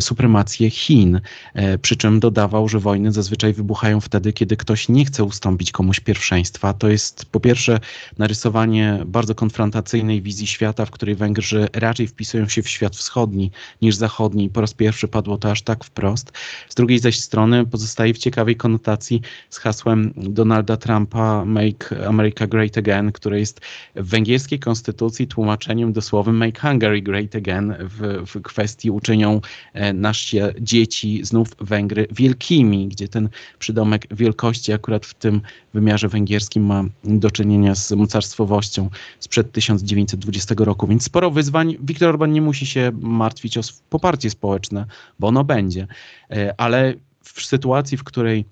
supremację Chin E, przy czym dodawał, że wojny zazwyczaj wybuchają wtedy, kiedy ktoś nie chce ustąpić komuś pierwszeństwa. To jest po pierwsze narysowanie bardzo konfrontacyjnej wizji świata, w której Węgrzy raczej wpisują się w świat wschodni niż zachodni. Po raz pierwszy padło to aż tak wprost. Z drugiej zaś strony pozostaje w ciekawej konotacji z hasłem Donalda Trumpa Make America Great Again, które jest w węgierskiej konstytucji tłumaczeniem dosłownym Make Hungary Great Again w, w kwestii uczynią e, nasze dzieci znów Węgry wielkimi, gdzie ten przydomek wielkości akurat w tym wymiarze węgierskim ma do czynienia z mocarstwowością sprzed 1920 roku. Więc sporo wyzwań. Viktor Orban nie musi się martwić o poparcie społeczne, bo ono będzie. E, ale w sytuacji, w której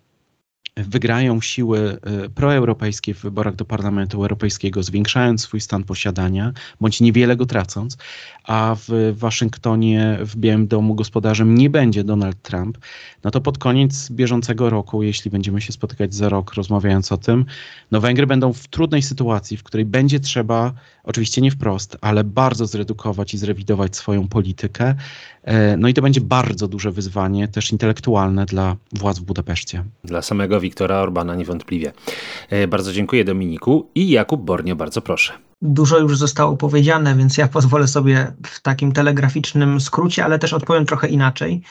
wygrają siły e, proeuropejskie w wyborach do Parlamentu Europejskiego, zwiększając swój stan posiadania, bądź niewiele go tracąc, a w Waszyngtonie, w Białym Domu gospodarzem nie będzie Donald Trump, no to pod koniec bieżącego roku, jeśli będziemy się spotykać za rok rozmawiając o tym, no Węgry będą w trudnej sytuacji, w której będzie trzeba, oczywiście nie wprost, ale bardzo zredukować i zrewidować swoją politykę. E, no i to będzie bardzo duże wyzwanie, też intelektualne dla władz w Budapeszcie. Dla samego Wiktora Orbana niewątpliwie. E, bardzo dziękuję Dominiku i Jakub Bornio, bardzo proszę. Dużo już zostało powiedziane, więc ja pozwolę sobie w takim telegraficznym skrócie, ale też odpowiem trochę inaczej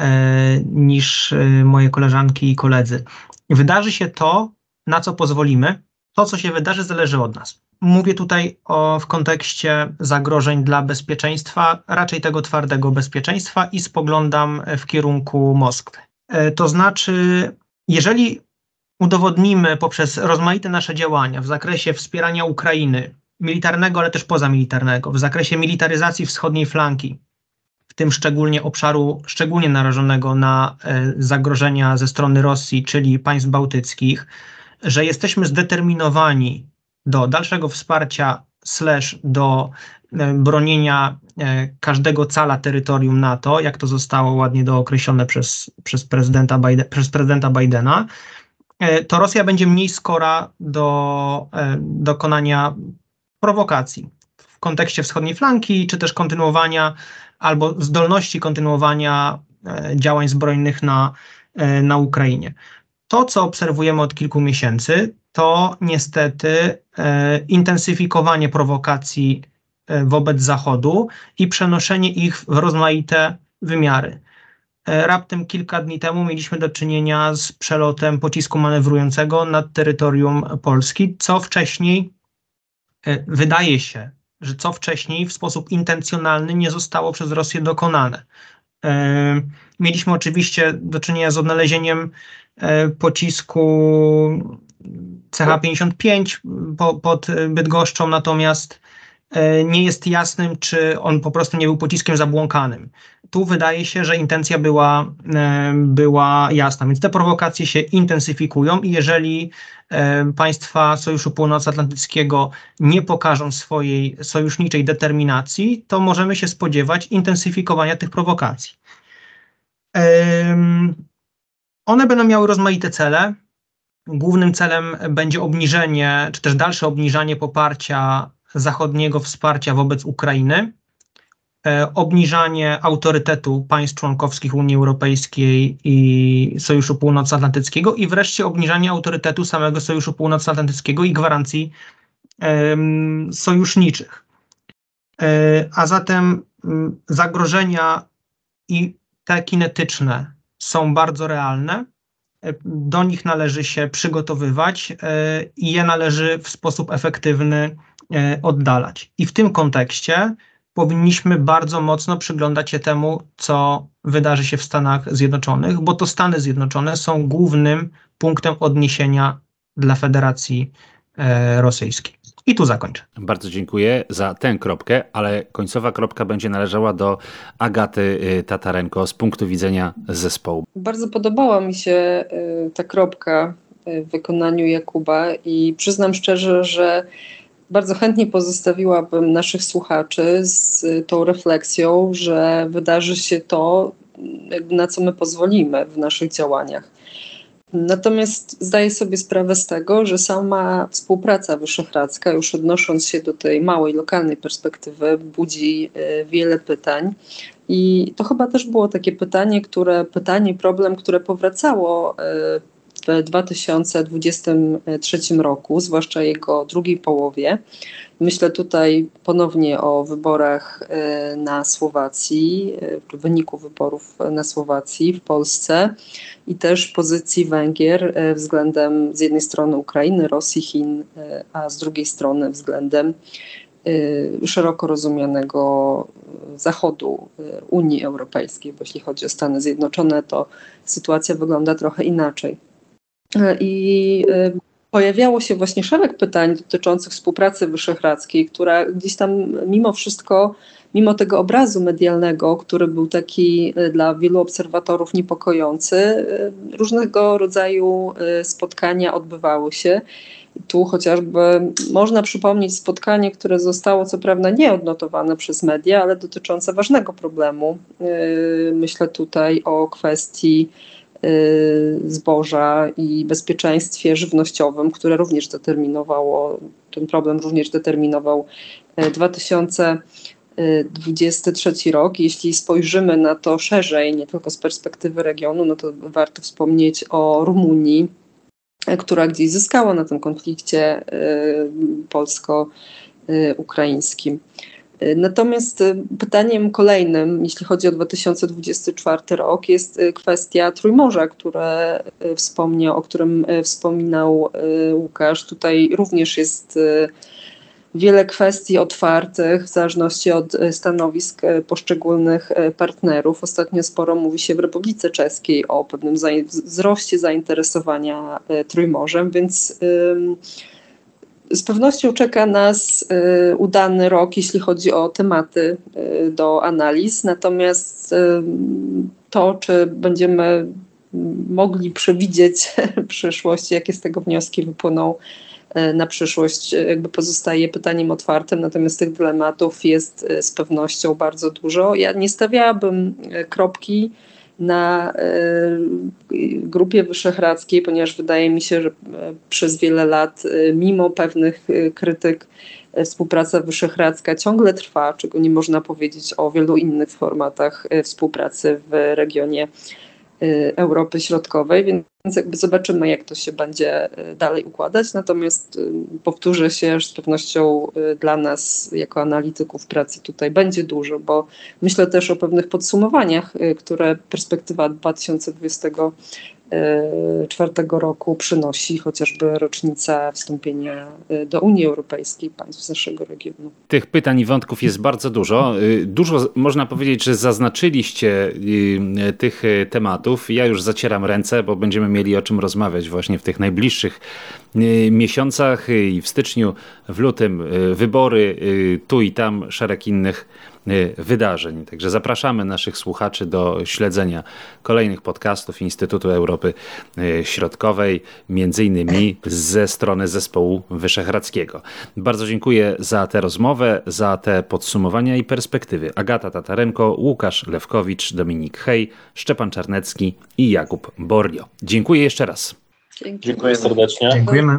e, niż moje koleżanki i koledzy. Wydarzy się to, na co pozwolimy. To, co się wydarzy, zależy od nas. Mówię tutaj o, w kontekście zagrożeń dla bezpieczeństwa, raczej tego twardego bezpieczeństwa i spoglądam w kierunku Moskwy. E, to znaczy, jeżeli udowodnimy poprzez rozmaite nasze działania w zakresie wspierania Ukrainy, militarnego, ale też pozamilitarnego, w zakresie militaryzacji wschodniej flanki, w tym szczególnie obszaru szczególnie narażonego na e, zagrożenia ze strony Rosji, czyli państw bałtyckich, że jesteśmy zdeterminowani do dalszego wsparcia slash do e, bronienia e, każdego cala terytorium NATO, jak to zostało ładnie dookreślone przez, przez, prezydenta, Biden, przez prezydenta Bidena, to Rosja będzie mniej skora do dokonania prowokacji w kontekście wschodniej flanki, czy też kontynuowania albo zdolności kontynuowania e, działań zbrojnych na, e, na Ukrainie. To, co obserwujemy od kilku miesięcy, to niestety e, intensyfikowanie prowokacji wobec Zachodu i przenoszenie ich w rozmaite wymiary. Raptem kilka dni temu mieliśmy do czynienia z przelotem pocisku manewrującego nad terytorium Polski, co wcześniej E, wydaje się, że co wcześniej w sposób intencjonalny nie zostało przez Rosję dokonane. E, mieliśmy oczywiście do czynienia z odnalezieniem e, pocisku CH-55 pod Bydgoszczą, natomiast nie jest jasnym, czy on po prostu nie był pociskiem zabłąkanym. Tu wydaje się, że intencja była, była jasna, więc te prowokacje się intensyfikują i jeżeli państwa Sojuszu Północnoatlantyckiego nie pokażą swojej sojuszniczej determinacji, to możemy się spodziewać intensyfikowania tych prowokacji. One będą miały rozmaite cele. Głównym celem będzie obniżenie, czy też dalsze obniżanie poparcia zachodniego wsparcia wobec Ukrainy, e, obniżanie autorytetu państw członkowskich Unii Europejskiej i Sojuszu Północnoatlantyckiego i wreszcie obniżanie autorytetu samego Sojuszu Północnoatlantyckiego i gwarancji sojuszniczych. E, a zatem zagrożenia i te kinetyczne są bardzo realne. E, do nich należy się przygotowywać e, i je należy w sposób efektywny e, oddalać. I w tym kontekście powinniśmy bardzo mocno przyglądać się temu, co wydarzy się w Stanach Zjednoczonych, bo to Stany Zjednoczone są głównym punktem odniesienia dla Federacji Rosyjskiej. I tu zakończę. Bardzo dziękuję za tę kropkę, ale końcowa kropka będzie należała do Agaty y, Tatarenko z punktu widzenia zespołu. Bardzo podobała mi się y, ta kropka y, w wykonaniu Jakuba i przyznam szczerze, że bardzo chętnie pozostawiłabym naszych słuchaczy z tą refleksją, że wydarzy się to, na co my pozwolimy w naszych działaniach. Natomiast zdaję sobie sprawę z tego, że sama współpraca wyszehradzka, już odnosząc się do tej małej, lokalnej perspektywy, budzi e, wiele pytań. I to chyba też było takie pytanie, które, pytanie, problem, które powracało e, w 2023 roku, zwłaszcza jego drugiej połowie. Myślę tutaj ponownie o wyborach e, na Słowacji, w wyniku wyborów na Słowacji w Polsce i też pozycji Węgier e, względem z jednej strony Ukrainy, Rosji, Chin, a z drugiej strony względem szeroko rozumianego Zachodu Unii Europejskiej, bo jeśli chodzi o Stany Zjednoczone, to sytuacja wygląda trochę inaczej. I pojawiało się właśnie szereg pytań dotyczących współpracy wyszehradzkiej, która gdzieś tam mimo wszystko mimo tego obrazu medialnego, który był taki e, dla wielu obserwatorów niepokojący, e, różnego rodzaju e, spotkania odbywały się. Tu chociażby można przypomnieć spotkanie, które zostało co prawda nie odnotowane przez media, ale dotyczące ważnego problemu. Myślę tutaj o kwestii zboża i bezpieczeństwie żywnościowym, które również determinowało, ten problem również determinował 2000 23 rok. Jeśli spojrzymy na to szerzej, nie tylko z perspektywy regionu, no to warto wspomnieć o Rumunii, która gdzieś zyskała na tym konflikcie y, polsko-ukraińskim. Natomiast pytaniem kolejnym, jeśli chodzi o 2024 rok, jest kwestia Trójmorza, które wspomniał, o którym wspominał Łukasz. Tutaj również jest wiele kwestii otwartych w zależności od stanowisk poszczególnych partnerów. Ostatnio sporo mówi się w Republice Czeskiej o pewnym wzroście zainteresowania Trójmorzem, więc z pewnością czeka nas udany rok, jeśli chodzi o tematy do analiz. Natomiast to, czy będziemy mogli przewidzieć [LAUGHS] przyszłość, jakie z tego wnioski wypłyną, na przyszłość jakby pozostaje pytaniem otwartym, natomiast tych dylematów jest z pewnością bardzo dużo. Ja nie stawiałabym kropki na grupie wyszehradzkiej, ponieważ wydaje mi się, że przez wiele lat, mimo pewnych krytyk, współpraca wyszehradzka ciągle trwa, czego nie można powiedzieć o wielu innych formatach współpracy w regionie Europy Środkowej, więc jakby zobaczymy, jak to się będzie y, dalej układać. Natomiast y, powtórzę się, że z pewnością y, dla nas, jako analityków pracy tutaj będzie dużo, bo myślę też o pewnych podsumowaniach, które perspektywa 2020 czwartego roku przynosi chociażby rocznica wstąpienia y, do Unii Europejskiej państw z naszego regionu. Tych pytań i wątków jest bardzo dużo. Y, dużo można powiedzieć, że zaznaczyliście y, tych tematów. Ja już zacieram ręce, bo będziemy mieli o czym rozmawiać właśnie w tych najbliższych miesiącach i w styczniu, w lutym wybory, tu i tam szereg innych wydarzeń. Także zapraszamy naszych słuchaczy do śledzenia kolejnych podcastów Instytutu Europy Środkowej, między innymi ze strony zespołu Wyszehradzkiego. Bardzo dziękuję za tę rozmowę, za te podsumowania i perspektywy. Agata Tatarenko, Łukasz Lewkowicz, Dominik Hej, Szczepan Czarnecki i Jakub Borlio. Dziękuję jeszcze raz. Dzięki. Dziękuję serdecznie. Dziękujemy.